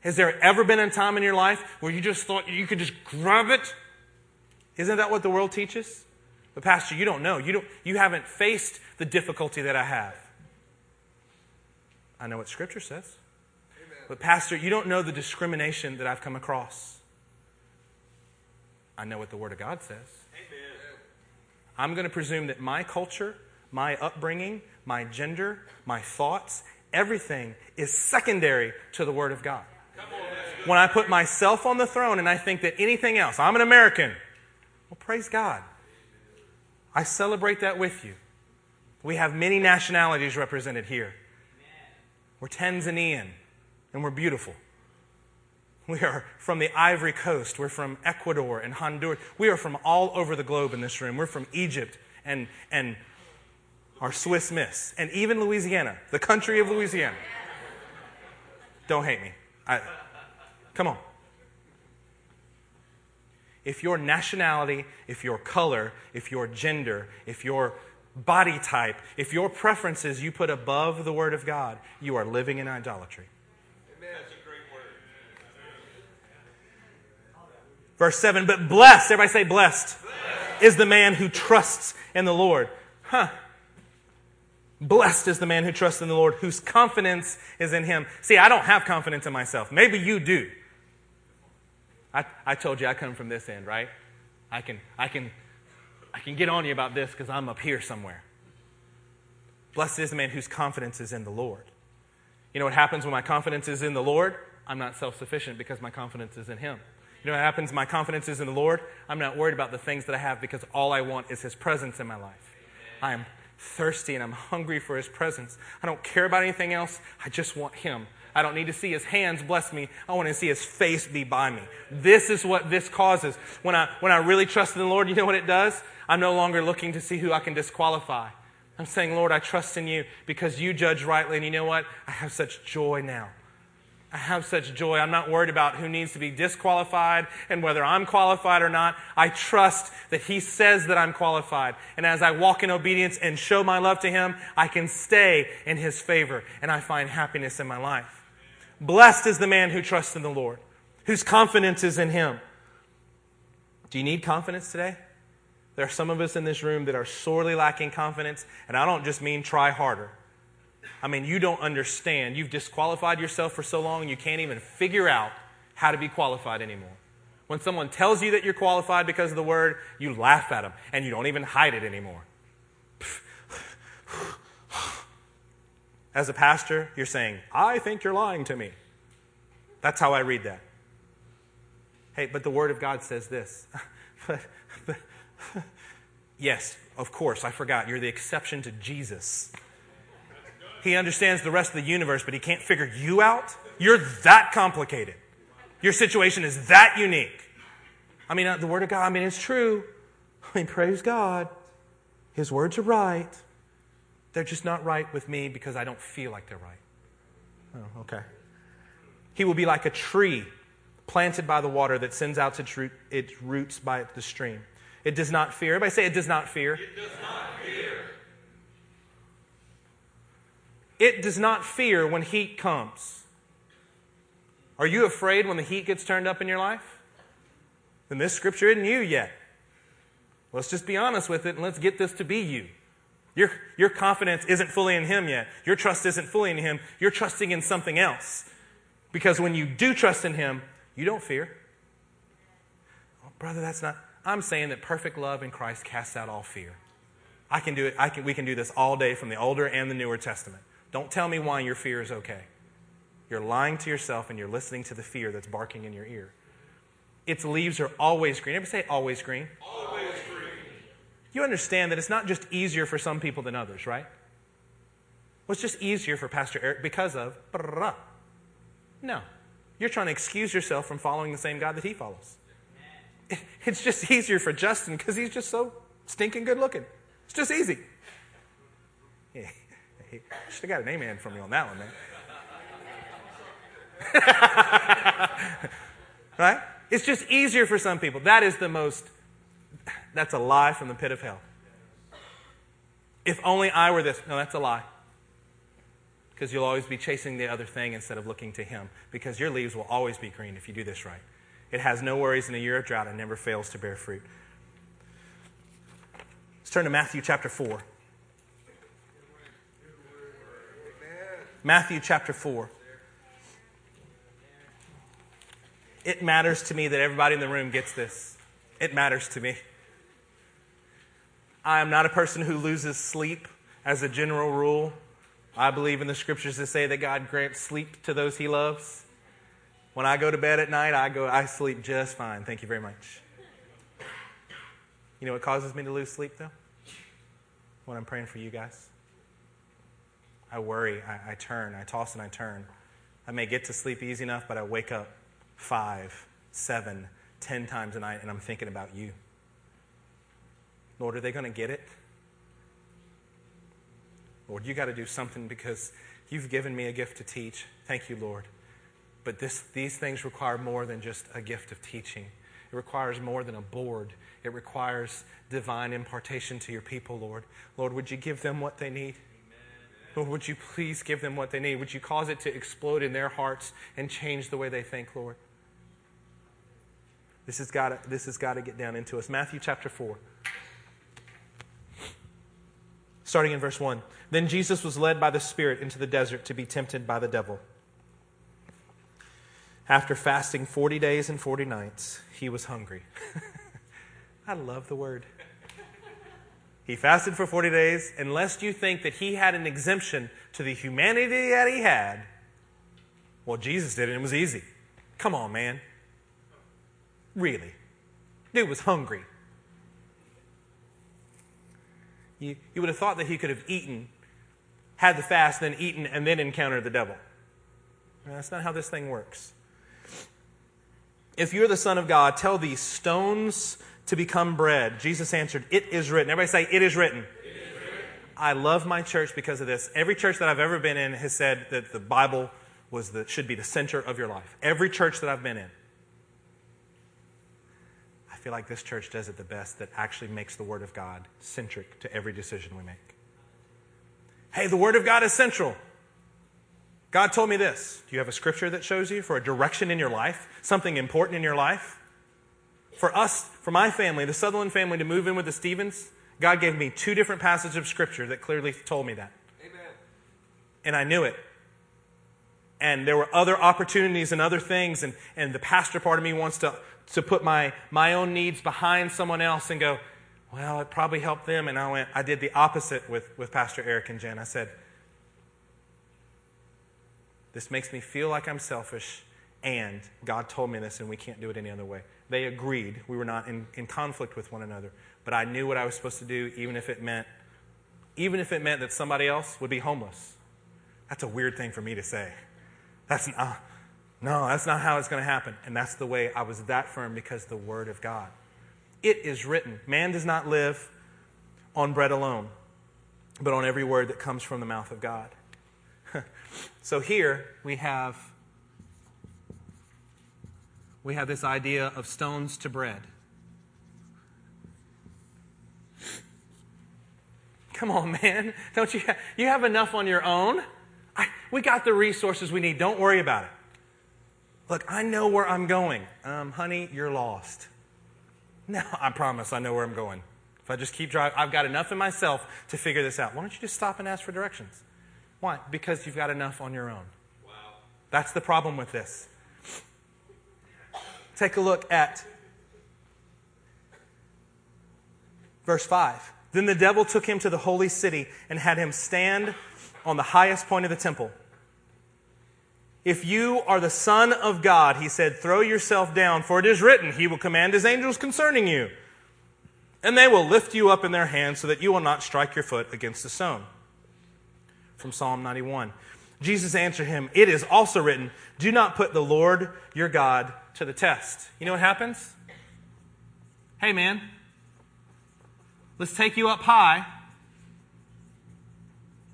Has there ever been a time in your life where you just thought you could just grab it? Isn't that what the world teaches? But, Pastor, you don't know. You, don't, you haven't faced the difficulty that I have. I know what Scripture says. Amen. But, Pastor, you don't know the discrimination that I've come across. I know what the Word of God says. Amen. I'm going to presume that my culture, my upbringing, my gender, my thoughts, everything is secondary to the Word of God. When I put myself on the throne and I think that anything else, I'm an American, well, praise God. I celebrate that with you. We have many nationalities represented here. We're Tanzanian, and we're beautiful. We are from the Ivory Coast. We're from Ecuador and Honduras. We are from all over the globe in this room. We're from Egypt and, and our Swiss Miss, and even Louisiana, the country of Louisiana. Don't hate me. I, come on if your nationality, if your color, if your gender, if your body type, if your preferences you put above the Word of God, you are living in idolatry. Verse 7 But blessed, everybody say blessed, blessed, is the man who trusts in the Lord. Huh. Blessed is the man who trusts in the Lord, whose confidence is in him. See, I don't have confidence in myself. Maybe you do. I, I told you I come from this end, right? I can, I can, I can get on you about this because I'm up here somewhere. Blessed is the man whose confidence is in the Lord. You know what happens when my confidence is in the Lord? I'm not self sufficient because my confidence is in Him. You know what happens? My confidence is in the Lord. I'm not worried about the things that I have because all I want is His presence in my life. I am thirsty and I'm hungry for His presence. I don't care about anything else. I just want Him. I don't need to see his hands bless me. I want to see his face be by me. This is what this causes. When I, when I really trust in the Lord, you know what it does? I'm no longer looking to see who I can disqualify. I'm saying, Lord, I trust in you because you judge rightly. And you know what? I have such joy now. I have such joy. I'm not worried about who needs to be disqualified and whether I'm qualified or not. I trust that He says that I'm qualified. And as I walk in obedience and show my love to Him, I can stay in His favor and I find happiness in my life. Blessed is the man who trusts in the Lord, whose confidence is in him. Do you need confidence today? There are some of us in this room that are sorely lacking confidence, and I don't just mean try harder. I mean, you don't understand. You've disqualified yourself for so long, you can't even figure out how to be qualified anymore. When someone tells you that you're qualified because of the word, you laugh at them, and you don't even hide it anymore. As a pastor, you're saying, I think you're lying to me. That's how I read that. Hey, but the Word of God says this. but, <laughs> but, yes, of course, I forgot. You're the exception to Jesus. He understands the rest of the universe, but he can't figure you out. You're that complicated. Your situation is that unique. I mean, uh, the Word of God, I mean, it's true. <laughs> I mean, praise God. His words are right. They're just not right with me because I don't feel like they're right. Oh, okay. He will be like a tree planted by the water that sends out its roots by the stream. It does not fear. Everybody say, It does not fear. It does not fear. It does not fear when heat comes. Are you afraid when the heat gets turned up in your life? Then this scripture isn't you yet. Let's just be honest with it and let's get this to be you. Your, your confidence isn't fully in Him yet. Your trust isn't fully in Him. You're trusting in something else. Because when you do trust in Him, you don't fear. Brother, that's not. I'm saying that perfect love in Christ casts out all fear. I can do it. I can, we can do this all day from the Older and the Newer Testament. Don't tell me why your fear is okay. You're lying to yourself and you're listening to the fear that's barking in your ear. its leaves are always green. Everybody say always green. Always green. You understand that it's not just easier for some people than others, right? Well, it's just easier for Pastor Eric because of. No. You're trying to excuse yourself from following the same God that he follows. <laughs> It's just easier for Justin because he's just so stinking good looking. It's just easy. Should have got an amen from you on that one, man. <laughs> right? It's just easier for some people. That is the most, that's a lie from the pit of hell. If only I were this. No, that's a lie. Because you'll always be chasing the other thing instead of looking to Him. Because your leaves will always be green if you do this right. It has no worries in a year of drought and never fails to bear fruit. Let's turn to Matthew chapter 4. Matthew chapter 4. It matters to me that everybody in the room gets this. It matters to me. I am not a person who loses sleep as a general rule. I believe in the scriptures that say that God grants sleep to those he loves. When I go to bed at night, I go I sleep just fine. Thank you very much. You know what causes me to lose sleep though? When I'm praying for you guys. I worry, I, I turn, I toss and I turn. I may get to sleep easy enough, but I wake up five, seven, ten times a night and I'm thinking about you. Lord, are they going to get it? Lord, you got to do something because you've given me a gift to teach. Thank you, Lord. But this, these things require more than just a gift of teaching. It requires more than a board. It requires divine impartation to your people, Lord. Lord, would you give them what they need? Lord, would you please give them what they need? Would you cause it to explode in their hearts and change the way they think, Lord? This has got to, this has got to get down into us. Matthew chapter 4. Starting in verse 1. Then Jesus was led by the Spirit into the desert to be tempted by the devil. After fasting 40 days and 40 nights, he was hungry. <laughs> I love the word. He fasted for 40 days, and lest you think that he had an exemption to the humanity that he had, well, Jesus did it, and it was easy. Come on, man. Really. Dude was hungry. You, you would have thought that he could have eaten, had the fast, then eaten, and then encountered the devil. That's not how this thing works. If you're the Son of God, tell these stones to become bread. Jesus answered, It is written. Everybody say, It is written. It is written. I love my church because of this. Every church that I've ever been in has said that the Bible was the, should be the center of your life. Every church that I've been in. I feel like this church does it the best that actually makes the Word of God centric to every decision we make. Hey, the Word of God is central. God told me this. Do you have a scripture that shows you for a direction in your life, something important in your life? For us, for my family, the Sutherland family, to move in with the Stevens, God gave me two different passages of scripture that clearly told me that. Amen. And I knew it. And there were other opportunities and other things, and, and the pastor part of me wants to, to put my, my own needs behind someone else and go, well, it probably helped them. And I went, I did the opposite with, with Pastor Eric and Jen. I said, this makes me feel like I'm selfish, and God told me this, and we can't do it any other way. They agreed. We were not in, in conflict with one another. But I knew what I was supposed to do, even if it meant, even if it meant that somebody else would be homeless. That's a weird thing for me to say. That's not, no, that's not how it's going to happen. And that's the way I was that firm because the Word of God. It is written man does not live on bread alone, but on every word that comes from the mouth of God. <laughs> so here we have we have this idea of stones to bread. Come on, man. Don't you have, you have enough on your own? I, we got the resources we need. Don't worry about it. Look, I know where I'm going. Um, honey, you're lost. No, I promise I know where I'm going. If I just keep driving, I've got enough in myself to figure this out. Why don't you just stop and ask for directions? Why? Because you've got enough on your own. Wow. That's the problem with this. Take a look at verse 5. Then the devil took him to the holy city and had him stand on the highest point of the temple. If you are the Son of God, he said, throw yourself down, for it is written, He will command His angels concerning you. And they will lift you up in their hands so that you will not strike your foot against a stone. From Psalm 91. Jesus answered him, It is also written, Do not put the Lord your God to the test. You know what happens? Hey, man, let's take you up high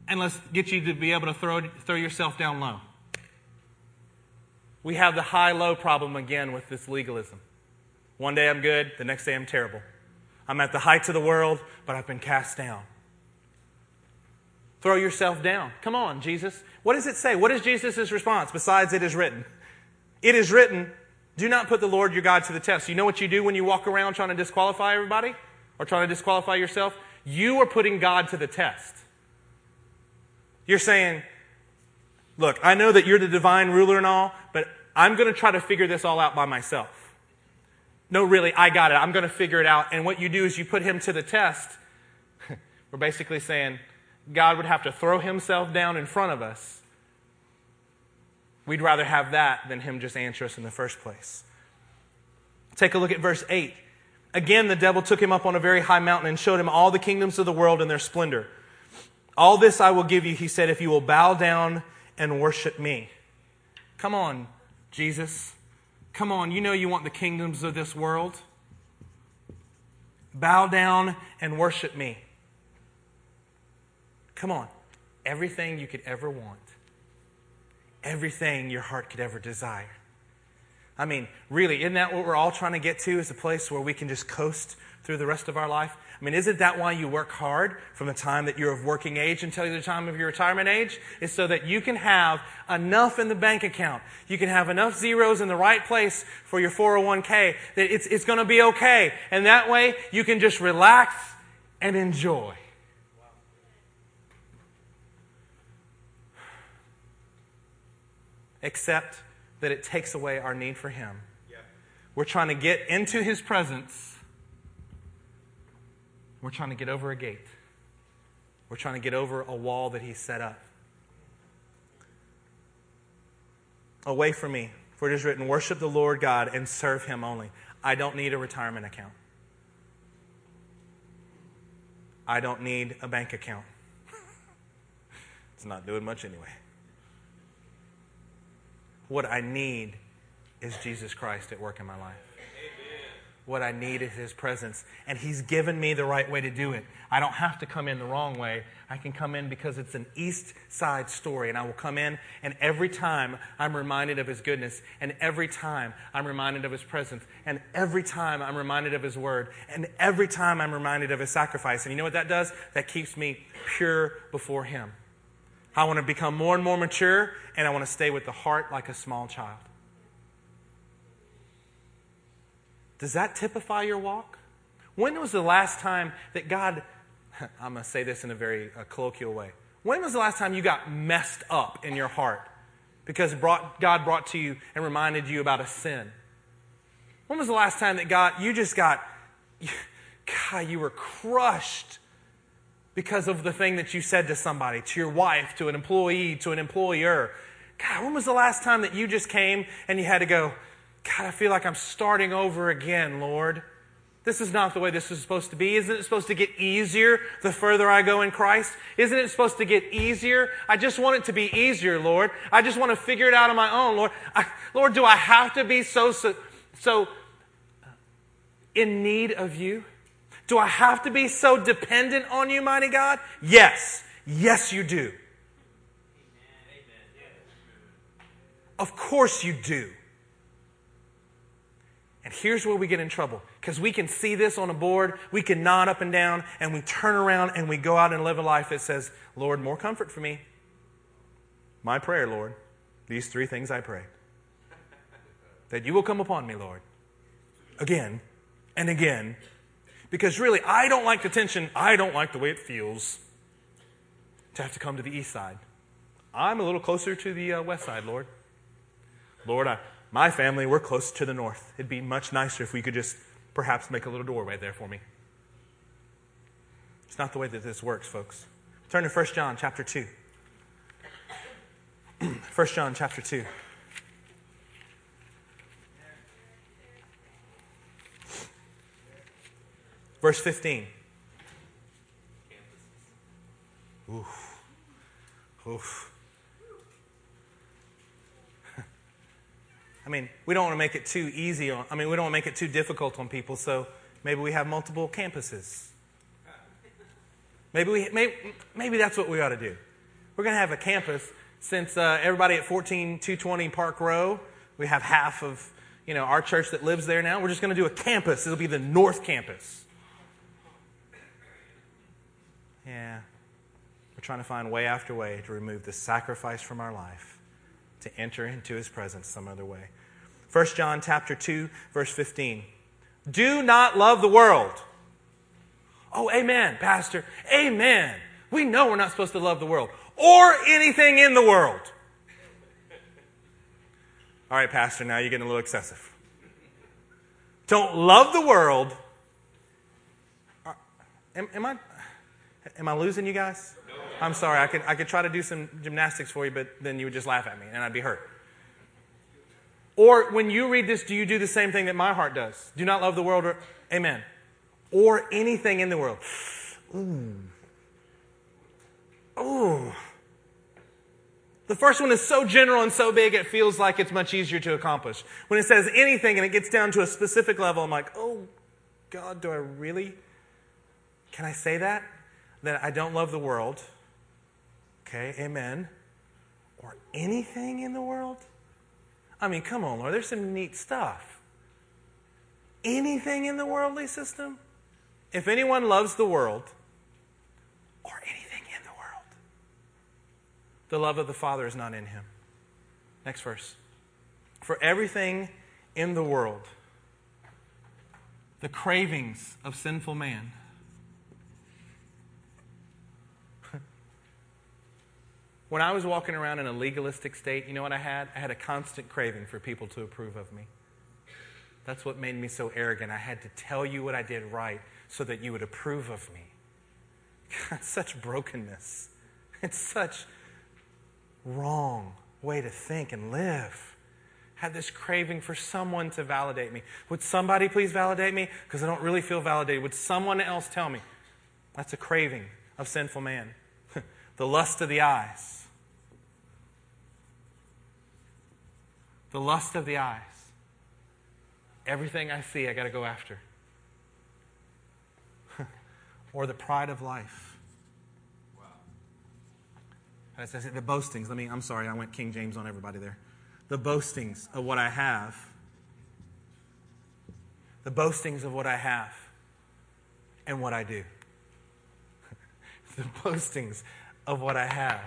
and let's get you to be able to throw, throw yourself down low. We have the high low problem again with this legalism. One day I'm good, the next day I'm terrible. I'm at the heights of the world, but I've been cast down. Throw yourself down. Come on, Jesus. What does it say? What is Jesus' response besides it is written? It is written, do not put the Lord your God to the test. You know what you do when you walk around trying to disqualify everybody or trying to disqualify yourself? You are putting God to the test. You're saying, look, I know that you're the divine ruler and all, but I'm going to try to figure this all out by myself. No, really, I got it. I'm going to figure it out. And what you do is you put him to the test. <laughs> We're basically saying God would have to throw himself down in front of us. We'd rather have that than him just answer us in the first place. Take a look at verse 8. Again, the devil took him up on a very high mountain and showed him all the kingdoms of the world and their splendor. All this I will give you, he said, if you will bow down and worship me. Come on, Jesus. Come on, you know you want the kingdoms of this world. Bow down and worship me. Come on. Everything you could ever want, everything your heart could ever desire. I mean, really, isn't that what we're all trying to get to? Is a place where we can just coast through the rest of our life? I mean, isn't that why you work hard from the time that you're of working age until the time of your retirement age? Is so that you can have enough in the bank account. You can have enough zeros in the right place for your 401k that it's, it's going to be okay. And that way you can just relax and enjoy. Except that it takes away our need for Him. We're trying to get into His presence we're trying to get over a gate. We're trying to get over a wall that He set up. Away from me, for it is written, Worship the Lord God and serve Him only. I don't need a retirement account. I don't need a bank account. <laughs> it's not doing much anyway. What I need is Jesus Christ at work in my life. What I need is His presence. And He's given me the right way to do it. I don't have to come in the wrong way. I can come in because it's an east side story. And I will come in, and every time I'm reminded of His goodness. And every time I'm reminded of His presence. And every time I'm reminded of His word. And every time I'm reminded of His sacrifice. And you know what that does? That keeps me pure before Him. I want to become more and more mature, and I want to stay with the heart like a small child. Does that typify your walk? When was the last time that God, <laughs> I'm going to say this in a very uh, colloquial way, when was the last time you got messed up in your heart because brought, God brought to you and reminded you about a sin? When was the last time that God, you just got, <laughs> God, you were crushed because of the thing that you said to somebody, to your wife, to an employee, to an employer? God, when was the last time that you just came and you had to go, God, I feel like I'm starting over again, Lord. This is not the way this is supposed to be. Isn't it supposed to get easier the further I go in Christ? Isn't it supposed to get easier? I just want it to be easier, Lord. I just want to figure it out on my own, Lord. I, Lord, do I have to be so, so, so in need of you? Do I have to be so dependent on you, mighty God? Yes. Yes, you do. Of course you do. And here's where we get in trouble because we can see this on a board, we can nod up and down, and we turn around and we go out and live a life that says, Lord, more comfort for me. My prayer, Lord, these three things I pray. That you will come upon me, Lord, again and again. Because really, I don't like the tension, I don't like the way it feels to have to come to the east side. I'm a little closer to the uh, west side, Lord. Lord, I, my family, we're close to the north. It'd be much nicer if we could just perhaps make a little doorway there for me. It's not the way that this works, folks. Turn to 1 John chapter 2. <clears throat> 1 John chapter 2. Verse 15. Oof. Oof. <laughs> I mean, we don't want to make it too easy on, I mean, we don't want to make it too difficult on people, so maybe we have multiple campuses. Maybe, we, maybe, maybe that's what we ought to do. We're going to have a campus since uh, everybody at 14220 Park Row, we have half of you know, our church that lives there now. We're just going to do a campus. It'll be the North Campus. Yeah. We're trying to find way after way to remove the sacrifice from our life to enter into his presence some other way. 1 John chapter 2 verse 15. Do not love the world. Oh, amen, pastor. Amen. We know we're not supposed to love the world or anything in the world. All right, pastor, now you're getting a little excessive. Don't love the world. Am, am I am I losing you guys? I'm sorry. I could, I could try to do some gymnastics for you, but then you would just laugh at me and I'd be hurt. Or when you read this, do you do the same thing that my heart does? Do not love the world or, amen. Or anything in the world. Ooh. Ooh. The first one is so general and so big, it feels like it's much easier to accomplish. When it says anything and it gets down to a specific level, I'm like, oh, God, do I really? Can I say that? That I don't love the world. Okay, amen. Or anything in the world? I mean, come on, Lord, there's some neat stuff. Anything in the worldly system? If anyone loves the world, or anything in the world, the love of the Father is not in him. Next verse. For everything in the world, the cravings of sinful man, When I was walking around in a legalistic state, you know what I had? I had a constant craving for people to approve of me. That's what made me so arrogant. I had to tell you what I did right so that you would approve of me. God, <laughs> such brokenness. It's such wrong way to think and live. Had this craving for someone to validate me. Would somebody please validate me? Because I don't really feel validated. Would someone else tell me? That's a craving of sinful man. <laughs> the lust of the eyes the lust of the eyes. Everything I see, I got to go after. <laughs> or the pride of life. Wow. I the boastings. Let me. I'm sorry. I went King James on everybody there. The boastings of what I have. The boastings of what I have, and what I do. <laughs> the boastings of what I have.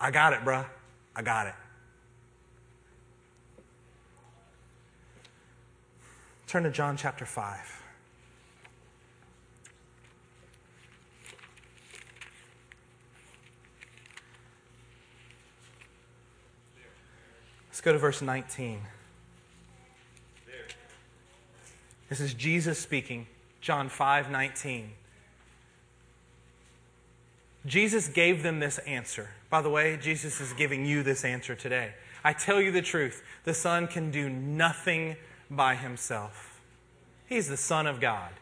I got it, bruh. I got it. Turn to John chapter 5. Let's go to verse 19. This is Jesus speaking, John 5 19. Jesus gave them this answer. By the way, Jesus is giving you this answer today. I tell you the truth the Son can do nothing by himself. He's the Son of God,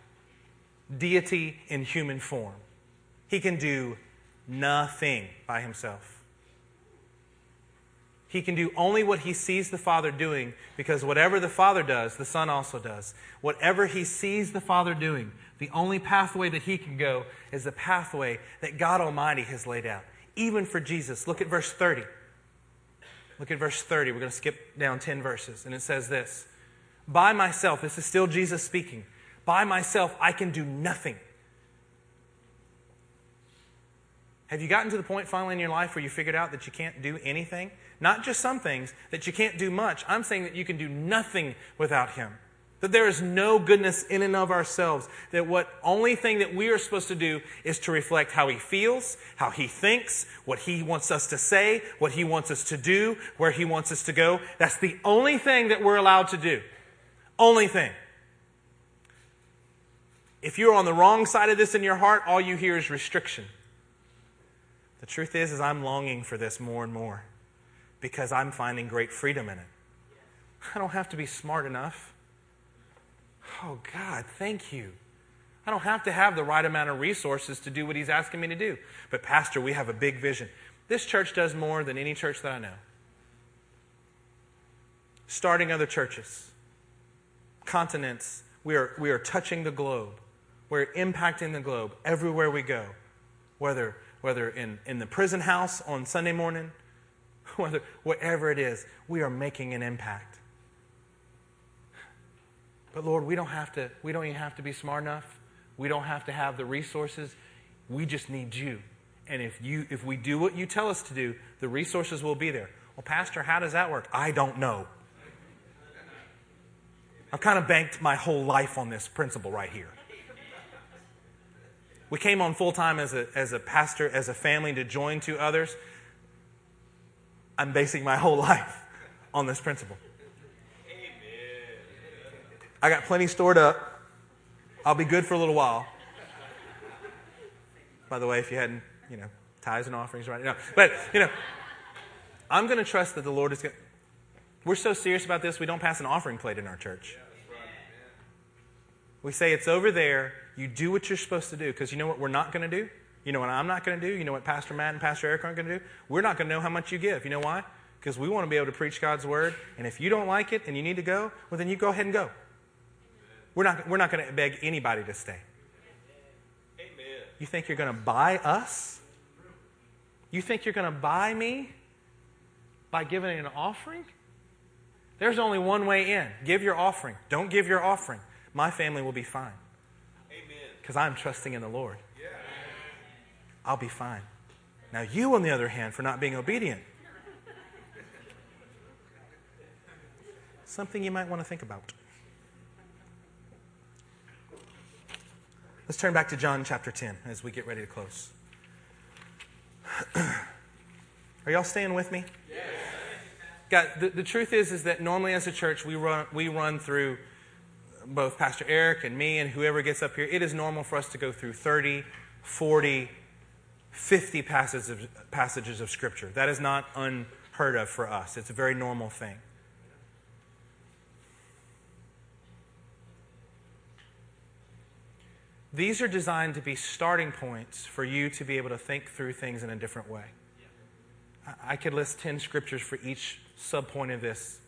deity in human form. He can do nothing by himself. He can do only what he sees the Father doing because whatever the Father does, the Son also does. Whatever he sees the Father doing, the only pathway that he can go is the pathway that God Almighty has laid out. Even for Jesus. Look at verse 30. Look at verse 30. We're going to skip down 10 verses. And it says this by myself, this is still Jesus speaking, by myself, I can do nothing. Have you gotten to the point finally in your life where you figured out that you can't do anything? Not just some things, that you can't do much. I'm saying that you can do nothing without Him. That there is no goodness in and of ourselves. That what only thing that we are supposed to do is to reflect how He feels, how He thinks, what He wants us to say, what He wants us to do, where He wants us to go. That's the only thing that we're allowed to do. Only thing. If you're on the wrong side of this in your heart, all you hear is restriction. The truth is, is I'm longing for this more and more because I'm finding great freedom in it. I don't have to be smart enough. Oh God, thank you. I don't have to have the right amount of resources to do what he's asking me to do. But, Pastor, we have a big vision. This church does more than any church that I know. Starting other churches, continents, we are, we are touching the globe. We're impacting the globe everywhere we go, whether, whether in, in the prison house on Sunday morning, <laughs> whether, whatever it is, we are making an impact. But Lord, we don't have to, we don't even have to be smart enough. We don't have to have the resources. We just need you. And if you if we do what you tell us to do, the resources will be there. Well, Pastor, how does that work? I don't know. I've kind of banked my whole life on this principle right here. We came on full time as a, as a pastor, as a family to join two others. I'm basing my whole <laughs> life on this principle. I got plenty stored up. I'll be good for a little while. By the way, if you hadn't, you know, tithes and offerings right now. But, you know, I'm going to trust that the Lord is going to. We're so serious about this, we don't pass an offering plate in our church. We say it's over there. You do what you're supposed to do. Because you know what we're not going to do? You know what I'm not going to do? You know what Pastor Matt and Pastor Eric aren't going to do? We're not going to know how much you give. You know why? Because we want to be able to preach God's word. And if you don't like it and you need to go, well, then you go ahead and go. We're not, we're not going to beg anybody to stay. Amen. You think you're going to buy us? You think you're going to buy me by giving an offering? There's only one way in. Give your offering. Don't give your offering. My family will be fine Amen. because I'm trusting in the Lord. Yeah. I'll be fine. Now, you, on the other hand, for not being obedient, something you might want to think about. Let's turn back to John chapter 10 as we get ready to close. <clears throat> Are y'all staying with me? Yes. God, the, the truth is, is that normally as a church, we run, we run through both Pastor Eric and me and whoever gets up here. It is normal for us to go through 30, 40, 50 passages of, passages of Scripture. That is not unheard of for us, it's a very normal thing. These are designed to be starting points for you to be able to think through things in a different way. I- could list 10 scriptures for each subpoint of this.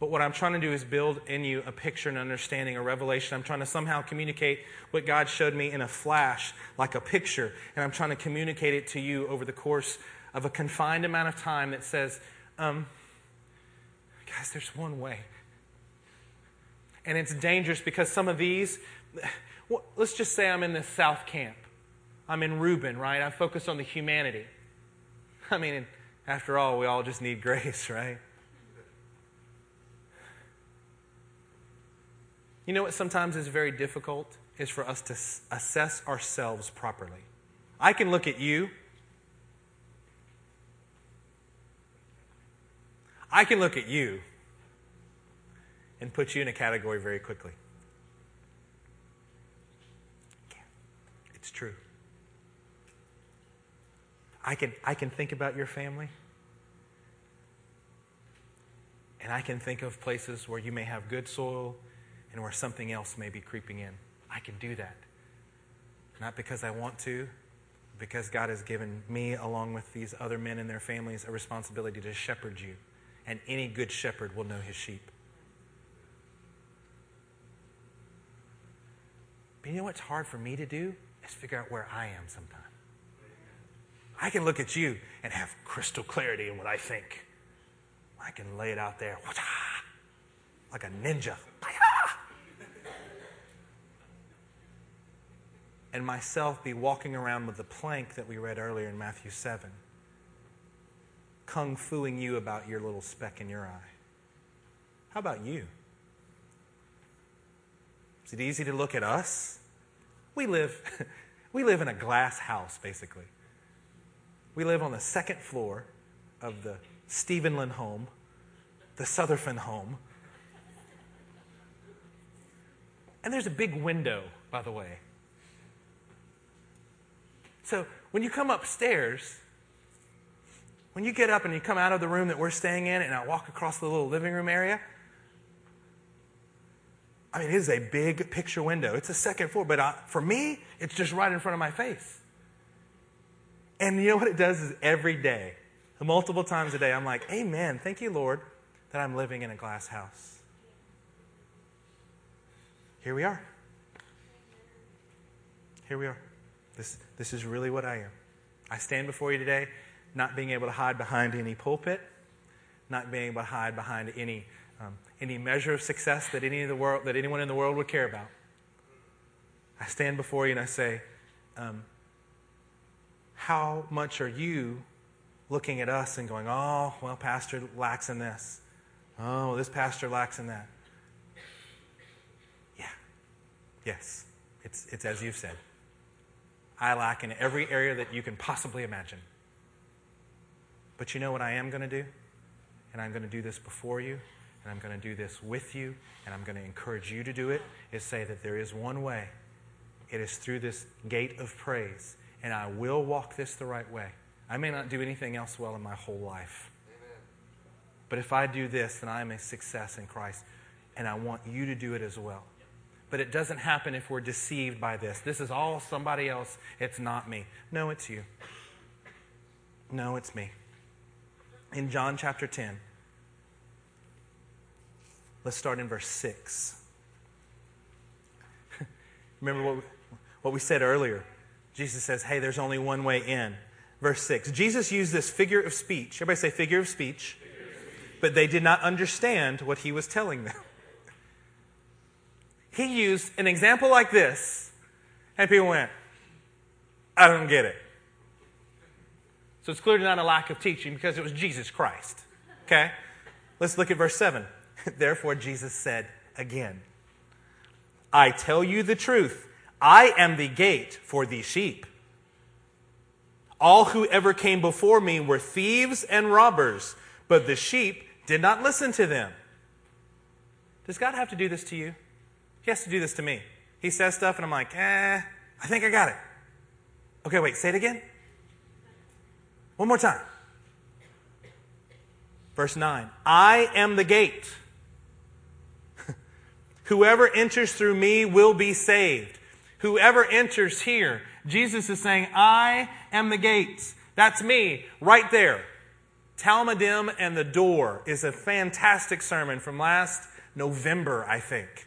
But what I'm trying to do is build in you a picture and understanding, a revelation. I'm trying to somehow communicate what God showed me in a flash, like a picture, and I'm trying to communicate it to you over the course of a confined amount of time that says, um, guys, there's one way. And it's dangerous because some of these, well, let's just say I'm in the South Camp. I'm in Reuben, right? I focus on the humanity. I mean, after all, we all just need grace, <laughs> right? You know what sometimes is very difficult? Is for us to assess ourselves properly. I can look at you. I can look at you and put you in a category very quickly. It's true. I can, I can think about your family. And I can think of places where you may have good soil and where something else may be creeping in. I can do that. Not because I want to, because God has given me, along with these other men and their families, a responsibility to shepherd you. And any good shepherd will know his sheep. But you know what's hard for me to do? Is figure out where I am sometimes. I can look at you and have crystal clarity in what I think. I can lay it out there <laughs> like a ninja. <laughs> And myself be walking around with the plank that we read earlier in Matthew 7, kung fuing you about your little speck in your eye. How about you? Is it easy to look at us? We live, <laughs> we live in a glass house, basically. We live on the second floor of the Stephenland home, the Sutherland home. And there's a big window, by the way. So when you come upstairs, when you get up and you come out of the room that we're staying in, and I walk across the little living room area, I mean, it is a big picture window. It's a second floor, but I, for me, it's just right in front of my face. And you know what it does is every day, multiple times a day, I'm like, Amen. Thank you, Lord, that I'm living in a glass house. Here we are. Here we are. This, this is really what I am. I stand before you today not being able to hide behind any pulpit, not being able to hide behind any, um, any measure of success that, any of the world, that anyone in the world would care about. I stand before you and I say, um, How much are you looking at us and going, Oh, well, Pastor lacks in this. Oh, this pastor lacks in that. Yeah. Yes. It's, it's as you've said. I lack in every area that you can possibly imagine. But you know what I am going to do? And I'm going to do this before you, and I'm going to do this with you, and I'm going to encourage you to do it, is say that there is one way. It is through this gate of praise, and I will walk this the right way. I may not do anything else well in my whole life. But if I do this, then I am a success in Christ, and I want you to do it as well. But it doesn't happen if we're deceived by this. This is all somebody else, it's not me. No, it's you. No, it's me in John chapter 10. Let's start in verse 6. <laughs> Remember what we, what we said earlier? Jesus says, Hey, there's only one way in. Verse 6. Jesus used this figure of speech. Everybody say figure of speech. But they did not understand what he was telling them. <laughs> He used an example like this, and people went, I don't get it. So it's clearly not a lack of teaching because it was Jesus Christ. Okay? Let's look at verse 7. <laughs> Therefore, Jesus said again, I tell you the truth. I am the gate for the sheep. All who ever came before me were thieves and robbers, but the sheep did not listen to them. Does God have to do this to you? He has to do this to me. He says stuff, and I'm like, eh, I think I got it. Okay, wait, say it again. One more time. Verse 9 I am the gate. <laughs> Whoever enters through me will be saved. Whoever enters here, Jesus is saying, I am the gate. That's me, right there. Talmudim and the door is a fantastic sermon from last November, I think.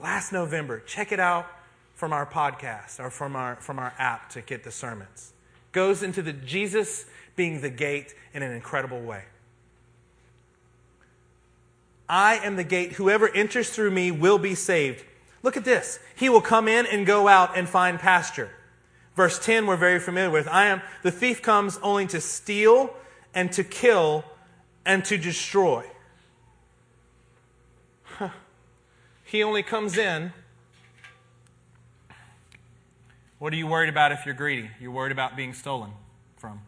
Last November. Check it out from our podcast or from our, from our app to get the sermons goes into the Jesus being the gate in an incredible way. I am the gate. Whoever enters through me will be saved. Look at this. He will come in and go out and find pasture. Verse 10 we're very familiar with. I am the thief comes only to steal and to kill and to destroy. Huh. He only comes in what are you worried about if you're greedy? You're worried about being stolen from.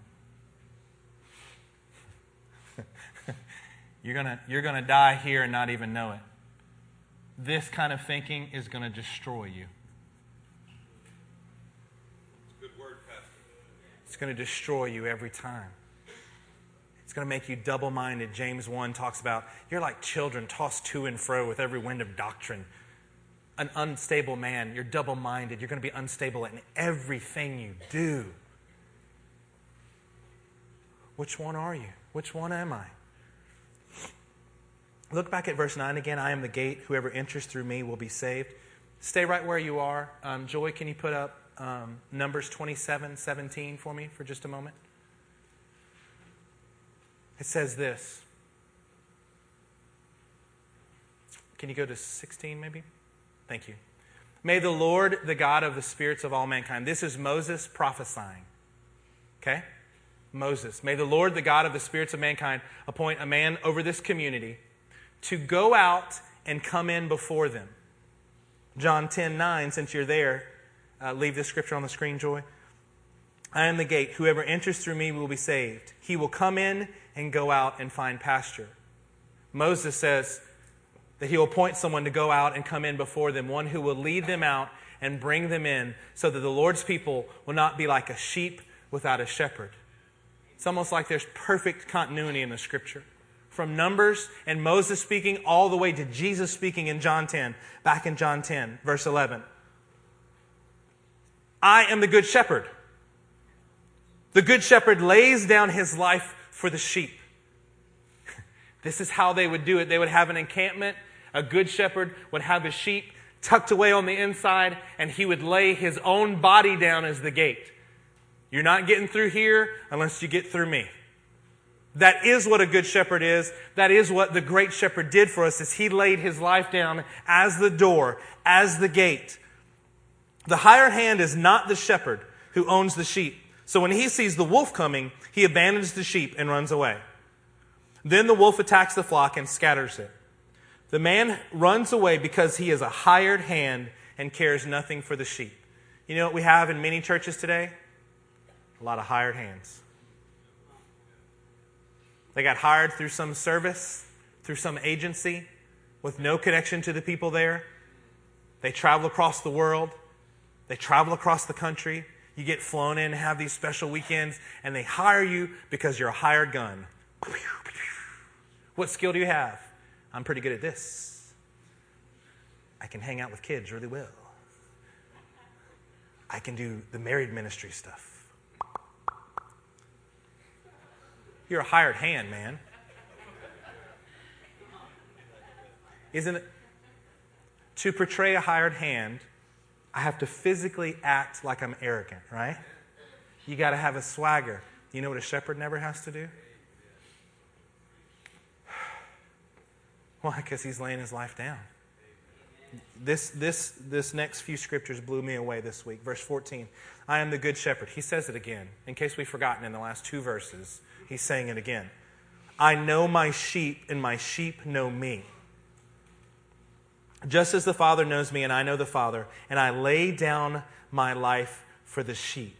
<laughs> you're going you're going to die here and not even know it. This kind of thinking is going to destroy you. Good word, Pastor. It's going to destroy you every time. It's going to make you double minded. James 1 talks about you're like children tossed to and fro with every wind of doctrine an unstable man. You're double minded. You're going to be unstable in everything you do. Which one are you? Which one am I? Look back at verse 9 again. I am the gate. Whoever enters through me will be saved. Stay right where you are. Um, Joy, can you put up um, Numbers 27 17 for me for just a moment? It says this. Can you go to 16 maybe? Thank you. May the Lord, the God of the spirits of all mankind, this is Moses prophesying. Okay? Moses. May the Lord, the God of the spirits of mankind, appoint a man over this community to go out and come in before them. John 10 9, since you're there, uh, leave this scripture on the screen, Joy. I am the gate. Whoever enters through me will be saved. He will come in and go out and find pasture. Moses says, that he will appoint someone to go out and come in before them, one who will lead them out and bring them in, so that the Lord's people will not be like a sheep without a shepherd. It's almost like there's perfect continuity in the scripture. From Numbers and Moses speaking all the way to Jesus speaking in John 10, back in John 10, verse 11. I am the good shepherd. The good shepherd lays down his life for the sheep. <laughs> This is how they would do it. They would have an encampment. A good shepherd would have his sheep tucked away on the inside, and he would lay his own body down as the gate. You're not getting through here unless you get through me. That is what a good shepherd is. That is what the great shepherd did for us is he laid his life down as the door, as the gate. The higher hand is not the shepherd who owns the sheep. So when he sees the wolf coming, he abandons the sheep and runs away. Then the wolf attacks the flock and scatters it. The man runs away because he is a hired hand and cares nothing for the sheep. You know what we have in many churches today? A lot of hired hands. They got hired through some service, through some agency, with no connection to the people there. They travel across the world, they travel across the country. You get flown in, have these special weekends, and they hire you because you're a hired gun. What skill do you have? I'm pretty good at this. I can hang out with kids really well. I can do the married ministry stuff. You're a hired hand, man. Isn't it? To portray a hired hand, I have to physically act like I'm arrogant, right? You got to have a swagger. You know what a shepherd never has to do? <sighs> Why? Because he's laying his life down. This, this, this next few scriptures blew me away this week. Verse 14 I am the good shepherd. He says it again. In case we've forgotten in the last two verses, he's saying it again. I know my sheep, and my sheep know me. Just as the Father knows me, and I know the Father, and I lay down my life for the sheep.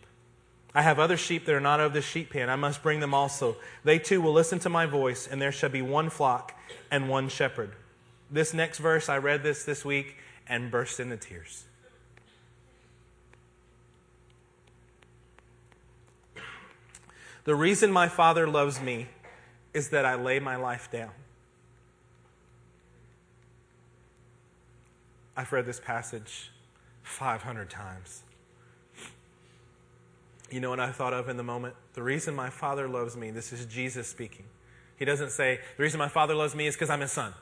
I have other sheep that are not of the sheep pen. I must bring them also. They too will listen to my voice, and there shall be one flock and one shepherd. This next verse, I read this this week and burst into tears. The reason my Father loves me is that I lay my life down. I've read this passage 500 times. You know what I thought of in the moment? The reason my Father loves me, this is Jesus speaking. He doesn't say, the reason my Father loves me is because I'm his son.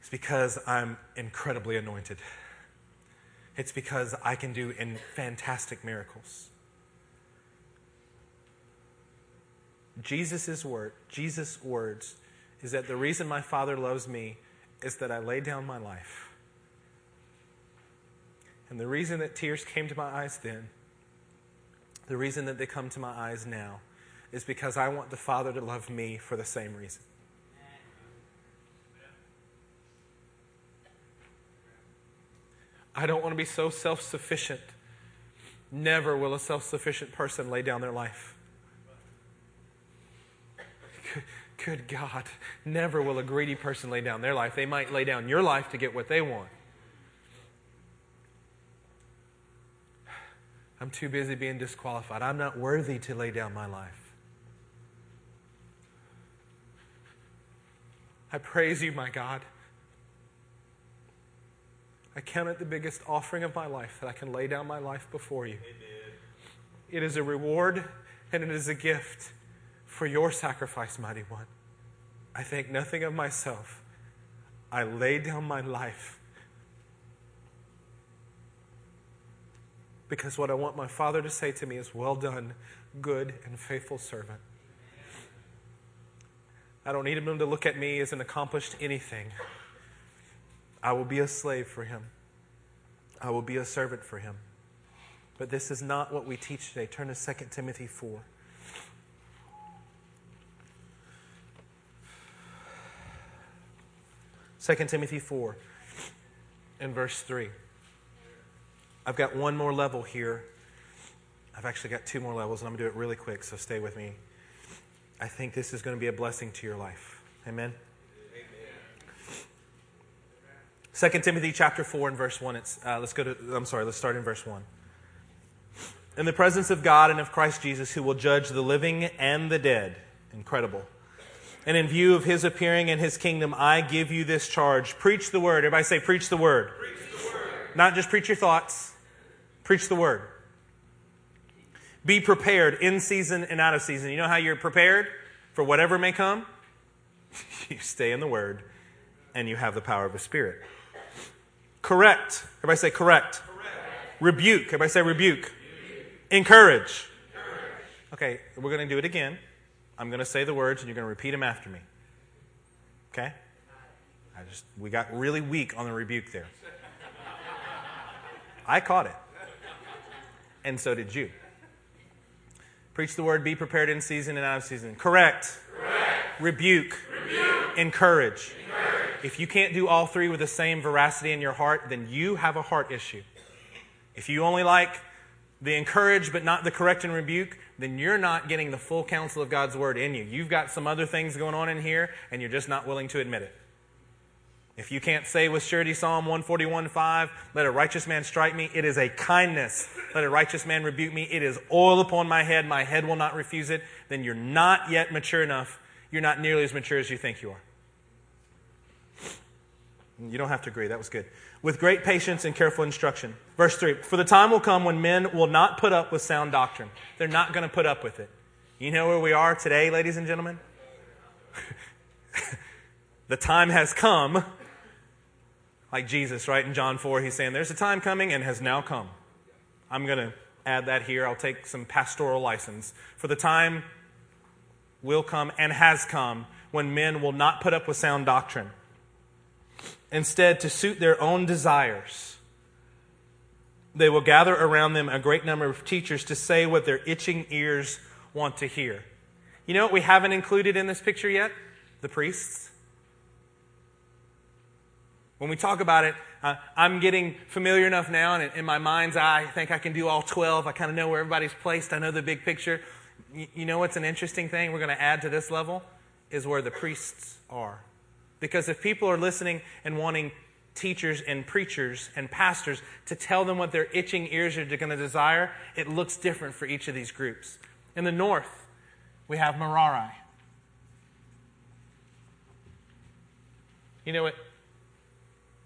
It's because I'm incredibly anointed. It's because I can do in fantastic miracles. Jesus' word, Jesus' words, is that the reason my Father loves me is that I lay down my life. And the reason that tears came to my eyes then the reason that they come to my eyes now is because I want the Father to love me for the same reason. I don't want to be so self sufficient. Never will a self sufficient person lay down their life. Good God. Never will a greedy person lay down their life. They might lay down your life to get what they want. I'm too busy being disqualified. I'm not worthy to lay down my life. I praise you, my God. I count it the biggest offering of my life that I can lay down my life before you. Amen. It is a reward and it is a gift for your sacrifice, mighty one. I think nothing of myself. I lay down my life because what I want my Father to say to me is, Well done, good and faithful servant. I don't need him to look at me as an accomplished anything. I will be a slave for him, I will be a servant for him. But this is not what we teach today. Turn to 2 Timothy 4. Second Timothy 4 and verse 3. I've got one more level here. I've actually got two more levels, and I'm going to do it really quick, so stay with me. I think this is going to be a blessing to your life. Amen? Second Timothy chapter 4 and verse 1. It's, uh, let's go to, I'm sorry, let's start in verse 1. In the presence of God and of Christ Jesus, who will judge the living and the dead. Incredible. And in view of his appearing in his kingdom, I give you this charge. Preach the word. Everybody say, preach the word. Preach the word. Not just preach your thoughts, preach the word. Be prepared in season and out of season. You know how you're prepared for whatever may come? <laughs> you stay in the word and you have the power of the Spirit. Correct. Everybody say correct. Correct. Rebuke. Everybody say rebuke. Encourage. Okay, we're going to do it again. I'm going to say the words and you're going to repeat them after me. Okay? I just we got really weak on the rebuke there. I caught it. And so did you. Preach the word, be prepared in season and out of season. Correct. Correct. Rebuke. Rebuke. Encourage. Encourage. If you can't do all three with the same veracity in your heart, then you have a heart issue. If you only like the encourage but not the correct and rebuke, then you're not getting the full counsel of God's word in you. You've got some other things going on in here, and you're just not willing to admit it. If you can't say with surety Psalm 141 5, let a righteous man strike me, it is a kindness. Let a righteous man rebuke me, it is oil upon my head, my head will not refuse it, then you're not yet mature enough. You're not nearly as mature as you think you are. You don't have to agree, that was good. With great patience and careful instruction. Verse 3 For the time will come when men will not put up with sound doctrine. They're not going to put up with it. You know where we are today, ladies and gentlemen? <laughs> the time has come like Jesus, right? In John 4, he's saying, There's a time coming and has now come. I'm going to add that here. I'll take some pastoral license. For the time will come and has come when men will not put up with sound doctrine. Instead, to suit their own desires, they will gather around them a great number of teachers to say what their itching ears want to hear. You know what we haven't included in this picture yet? The priests. When we talk about it, uh, I'm getting familiar enough now, and in my mind's eye, I think I can do all 12. I kind of know where everybody's placed. I know the big picture. You, you know what's an interesting thing we're going to add to this level? Is where the priests are. Because if people are listening and wanting teachers and preachers and pastors to tell them what their itching ears are going to desire, it looks different for each of these groups. In the north, we have Merari. You know what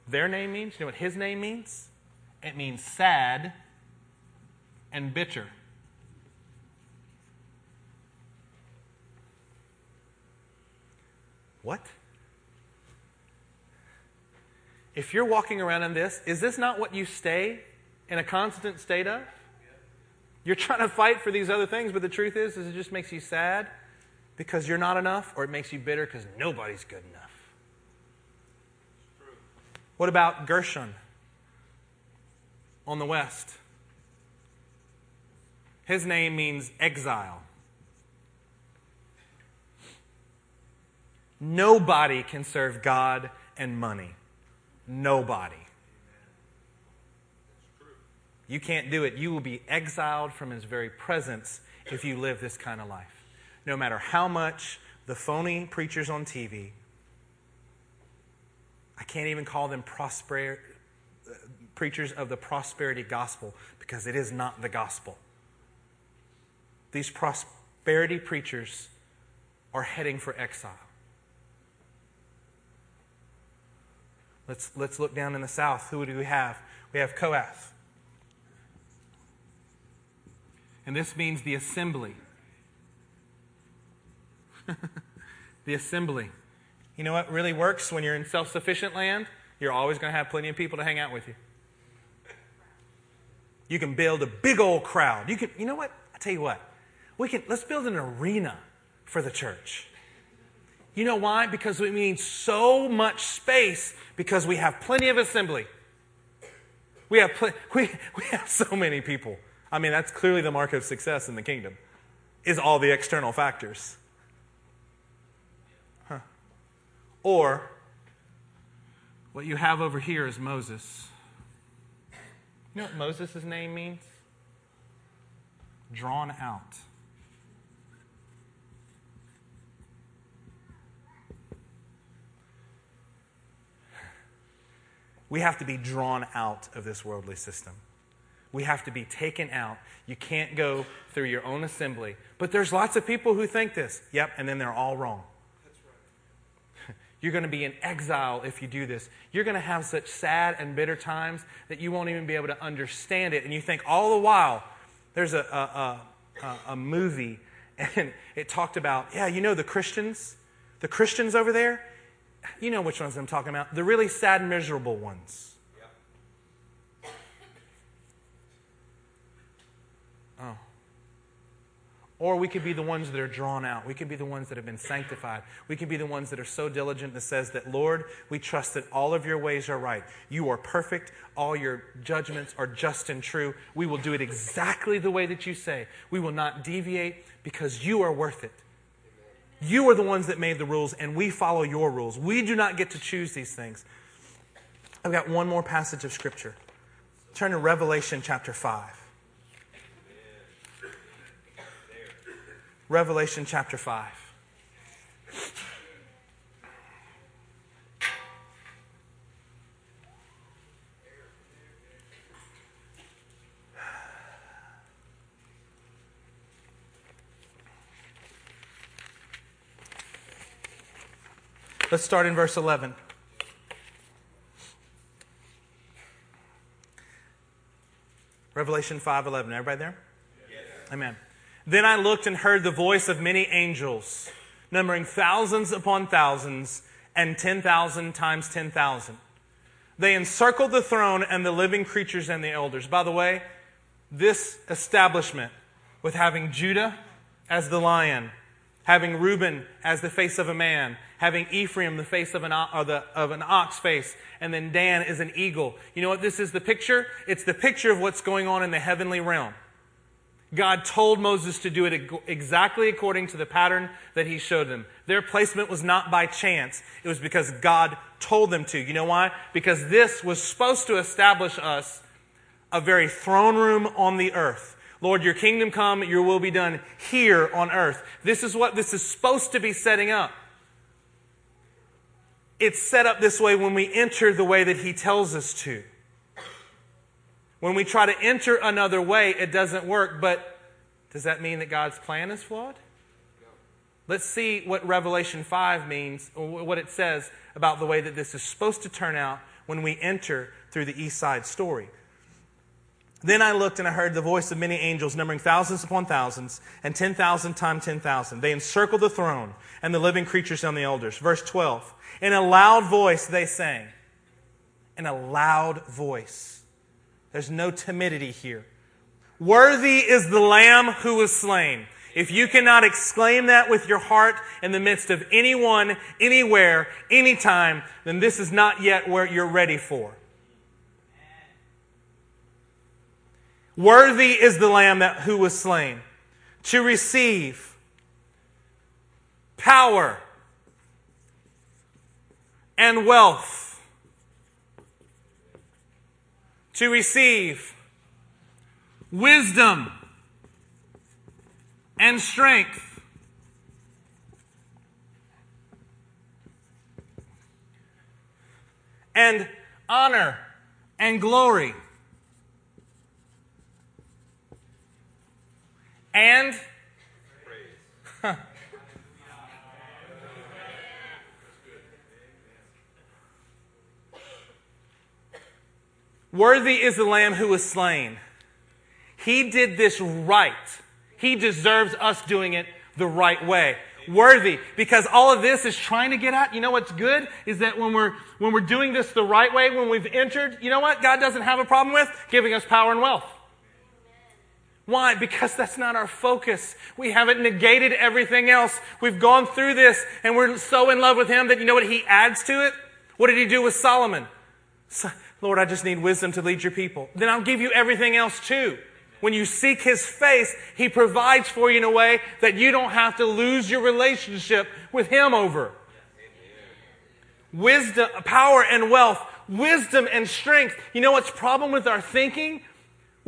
their name means? You know what his name means? It means sad and bitter. What? If you're walking around in this, is this not what you stay in a constant state of? You're trying to fight for these other things, but the truth is, is it just makes you sad because you're not enough, or it makes you bitter because nobody's good enough. What about Gershon on the west? His name means exile. Nobody can serve God and money. Nobody. You can't do it. You will be exiled from His very presence if you live this kind of life. No matter how much the phony preachers on TV, I can't even call them prosper, uh, preachers of the prosperity gospel because it is not the gospel. These prosperity preachers are heading for exile. Let's, let's look down in the south. Who do we have? We have Kohath. And this means the assembly. <laughs> the assembly. You know what really works when you're in self sufficient land? You're always going to have plenty of people to hang out with you. You can build a big old crowd. You can, you know what? I tell you what. We can let's build an arena for the church. You know why? Because we need so much space because we have plenty of assembly. We have pl- <laughs> we, we have so many people. I mean, that's clearly the mark of success in the kingdom. Is all the external factors. Huh. Or what you have over here is Moses. You know what Moses' name means? Drawn out. We have to be drawn out of this worldly system. We have to be taken out. You can't go through your own assembly. But there's lots of people who think this. Yep, and then they're all wrong. Right. <laughs> You're going to be in exile if you do this. You're going to have such sad and bitter times that you won't even be able to understand it. And you think all the while, there's a, a, a, a movie, <laughs> and it talked about, yeah, you know the Christians? The Christians over there? You know which ones I'm talking about. The really sad, miserable ones. Oh. Or we could be the ones that are drawn out. We could be the ones that have been sanctified. We could be the ones that are so diligent that says that, Lord, we trust that all of your ways are right. You are perfect. All your judgments are just and true. We will do it exactly the way that you say. We will not deviate because you are worth it. You are the ones that made the rules, and we follow your rules. We do not get to choose these things. I've got one more passage of Scripture. Turn to Revelation chapter 5. Revelation chapter 5. Let's start in verse 11. Revelation 5:11. Everybody there? Yes. Amen. Then I looked and heard the voice of many angels, numbering thousands upon thousands and 10,000 times 10,000. They encircled the throne and the living creatures and the elders. By the way, this establishment with having Judah as the lion, having Reuben as the face of a man, having Ephraim the face of an, the, of an ox face, and then Dan is an eagle. You know what this is the picture? It's the picture of what's going on in the heavenly realm. God told Moses to do it exactly according to the pattern that he showed them. Their placement was not by chance. It was because God told them to. You know why? Because this was supposed to establish us a very throne room on the earth. Lord, your kingdom come, your will be done here on earth. This is what this is supposed to be setting up. It's set up this way when we enter the way that he tells us to. When we try to enter another way, it doesn't work. But does that mean that God's plan is flawed? Let's see what Revelation 5 means, what it says about the way that this is supposed to turn out when we enter through the East Side story. Then I looked and I heard the voice of many angels, numbering thousands upon thousands, and 10,000 times 10,000. They encircled the throne and the living creatures and the elders. Verse 12. In a loud voice they sang. In a loud voice. There's no timidity here. Worthy is the Lamb who was slain. If you cannot exclaim that with your heart in the midst of anyone, anywhere, anytime, then this is not yet where you're ready for. Worthy is the Lamb that, who was slain to receive power and wealth to receive wisdom and strength. And honor and glory. And Worthy is the Lamb who was slain. He did this right. He deserves us doing it the right way. Worthy, because all of this is trying to get at. You know what's good is that when we're when we're doing this the right way, when we've entered, you know what God doesn't have a problem with giving us power and wealth. Why? Because that's not our focus. We haven't negated everything else. We've gone through this and we're so in love with Him that you know what He adds to it? What did He do with Solomon? Lord, I just need wisdom to lead your people. Then I'll give you everything else too. When you seek his face, he provides for you in a way that you don't have to lose your relationship with him over. Wisdom, power and wealth, wisdom and strength. You know what's problem with our thinking?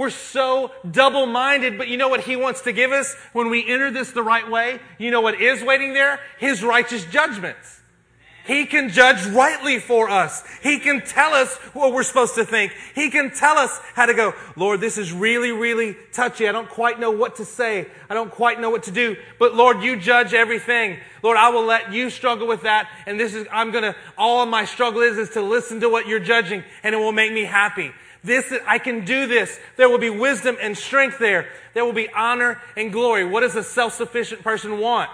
We're so double minded, but you know what he wants to give us when we enter this the right way? You know what is waiting there? His righteous judgments. He can judge rightly for us. He can tell us what we're supposed to think. He can tell us how to go, Lord, this is really, really touchy. I don't quite know what to say. I don't quite know what to do. But Lord, you judge everything. Lord, I will let you struggle with that. And this is, I'm going to, all my struggle is, is to listen to what you're judging and it will make me happy. This, I can do this. There will be wisdom and strength there. There will be honor and glory. What does a self-sufficient person want?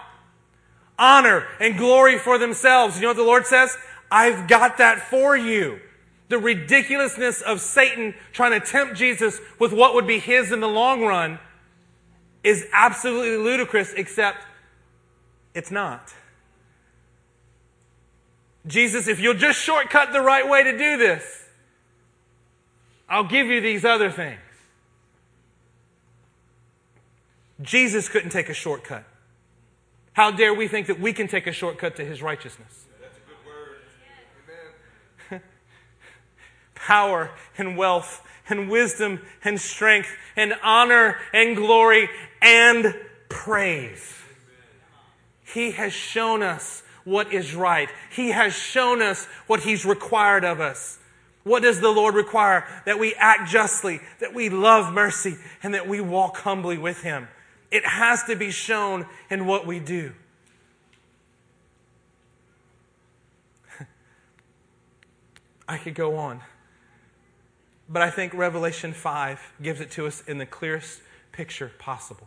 honor and glory for themselves. You know what the Lord says? I've got that for you. The ridiculousness of Satan trying to tempt Jesus with what would be his in the long run is absolutely ludicrous, except it's not. Jesus, if you'll just shortcut the right way to do this, I'll give you these other things. Jesus couldn't take a shortcut. How dare we think that we can take a shortcut to his righteousness? That's a good word. Amen. <laughs> Power and wealth and wisdom and strength and honor and glory and praise. He has shown us what is right. He has shown us what He's required of us. What does the Lord require? That we act justly, that we love mercy, and that we walk humbly with Him. It has to be shown in what we do. <laughs> I could go on. But I think Revelation 5 gives it to us in the clearest picture possible.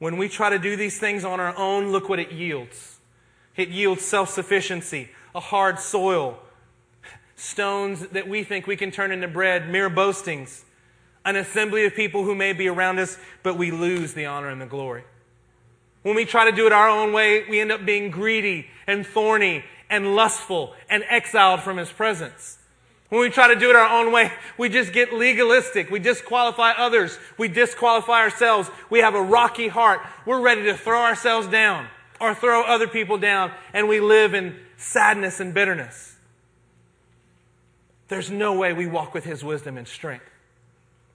When we try to do these things on our own, look what it yields. It yields self sufficiency, a hard soil, stones that we think we can turn into bread, mere boastings, an assembly of people who may be around us, but we lose the honor and the glory. When we try to do it our own way, we end up being greedy and thorny and lustful and exiled from His presence. When we try to do it our own way, we just get legalistic. We disqualify others. We disqualify ourselves. We have a rocky heart. We're ready to throw ourselves down or throw other people down, and we live in sadness and bitterness. There's no way we walk with His wisdom and strength.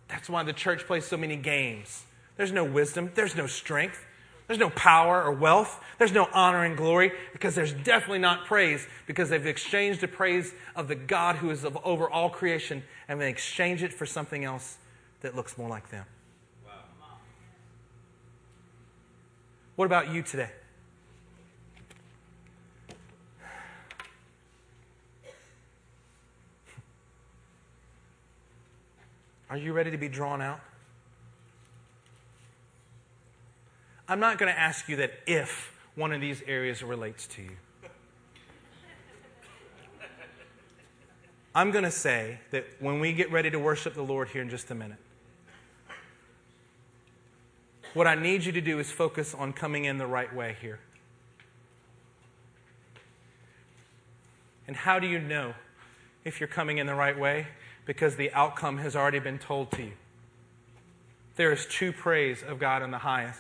That's why the church plays so many games. There's no wisdom, there's no strength, there's no power or wealth, there's no honor and glory, because there's definitely not praise, because they've exchanged the praise of the God who is over all creation, and they exchange it for something else that looks more like them. Wow. What about you today? Are you ready to be drawn out? I'm not going to ask you that if one of these areas relates to you. I'm going to say that when we get ready to worship the Lord here in just a minute, what I need you to do is focus on coming in the right way here. And how do you know if you're coming in the right way? Because the outcome has already been told to you. There is true praise of God in the highest.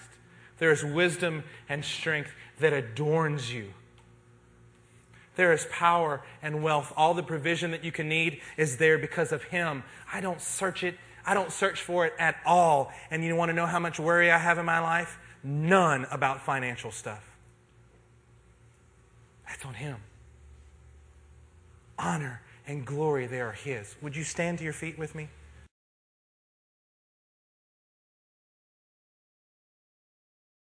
There is wisdom and strength that adorns you. There is power and wealth. All the provision that you can need is there because of Him. I don't search it, I don't search for it at all. And you want to know how much worry I have in my life? None about financial stuff. That's on Him. Honor and glory, they are His. Would you stand to your feet with me?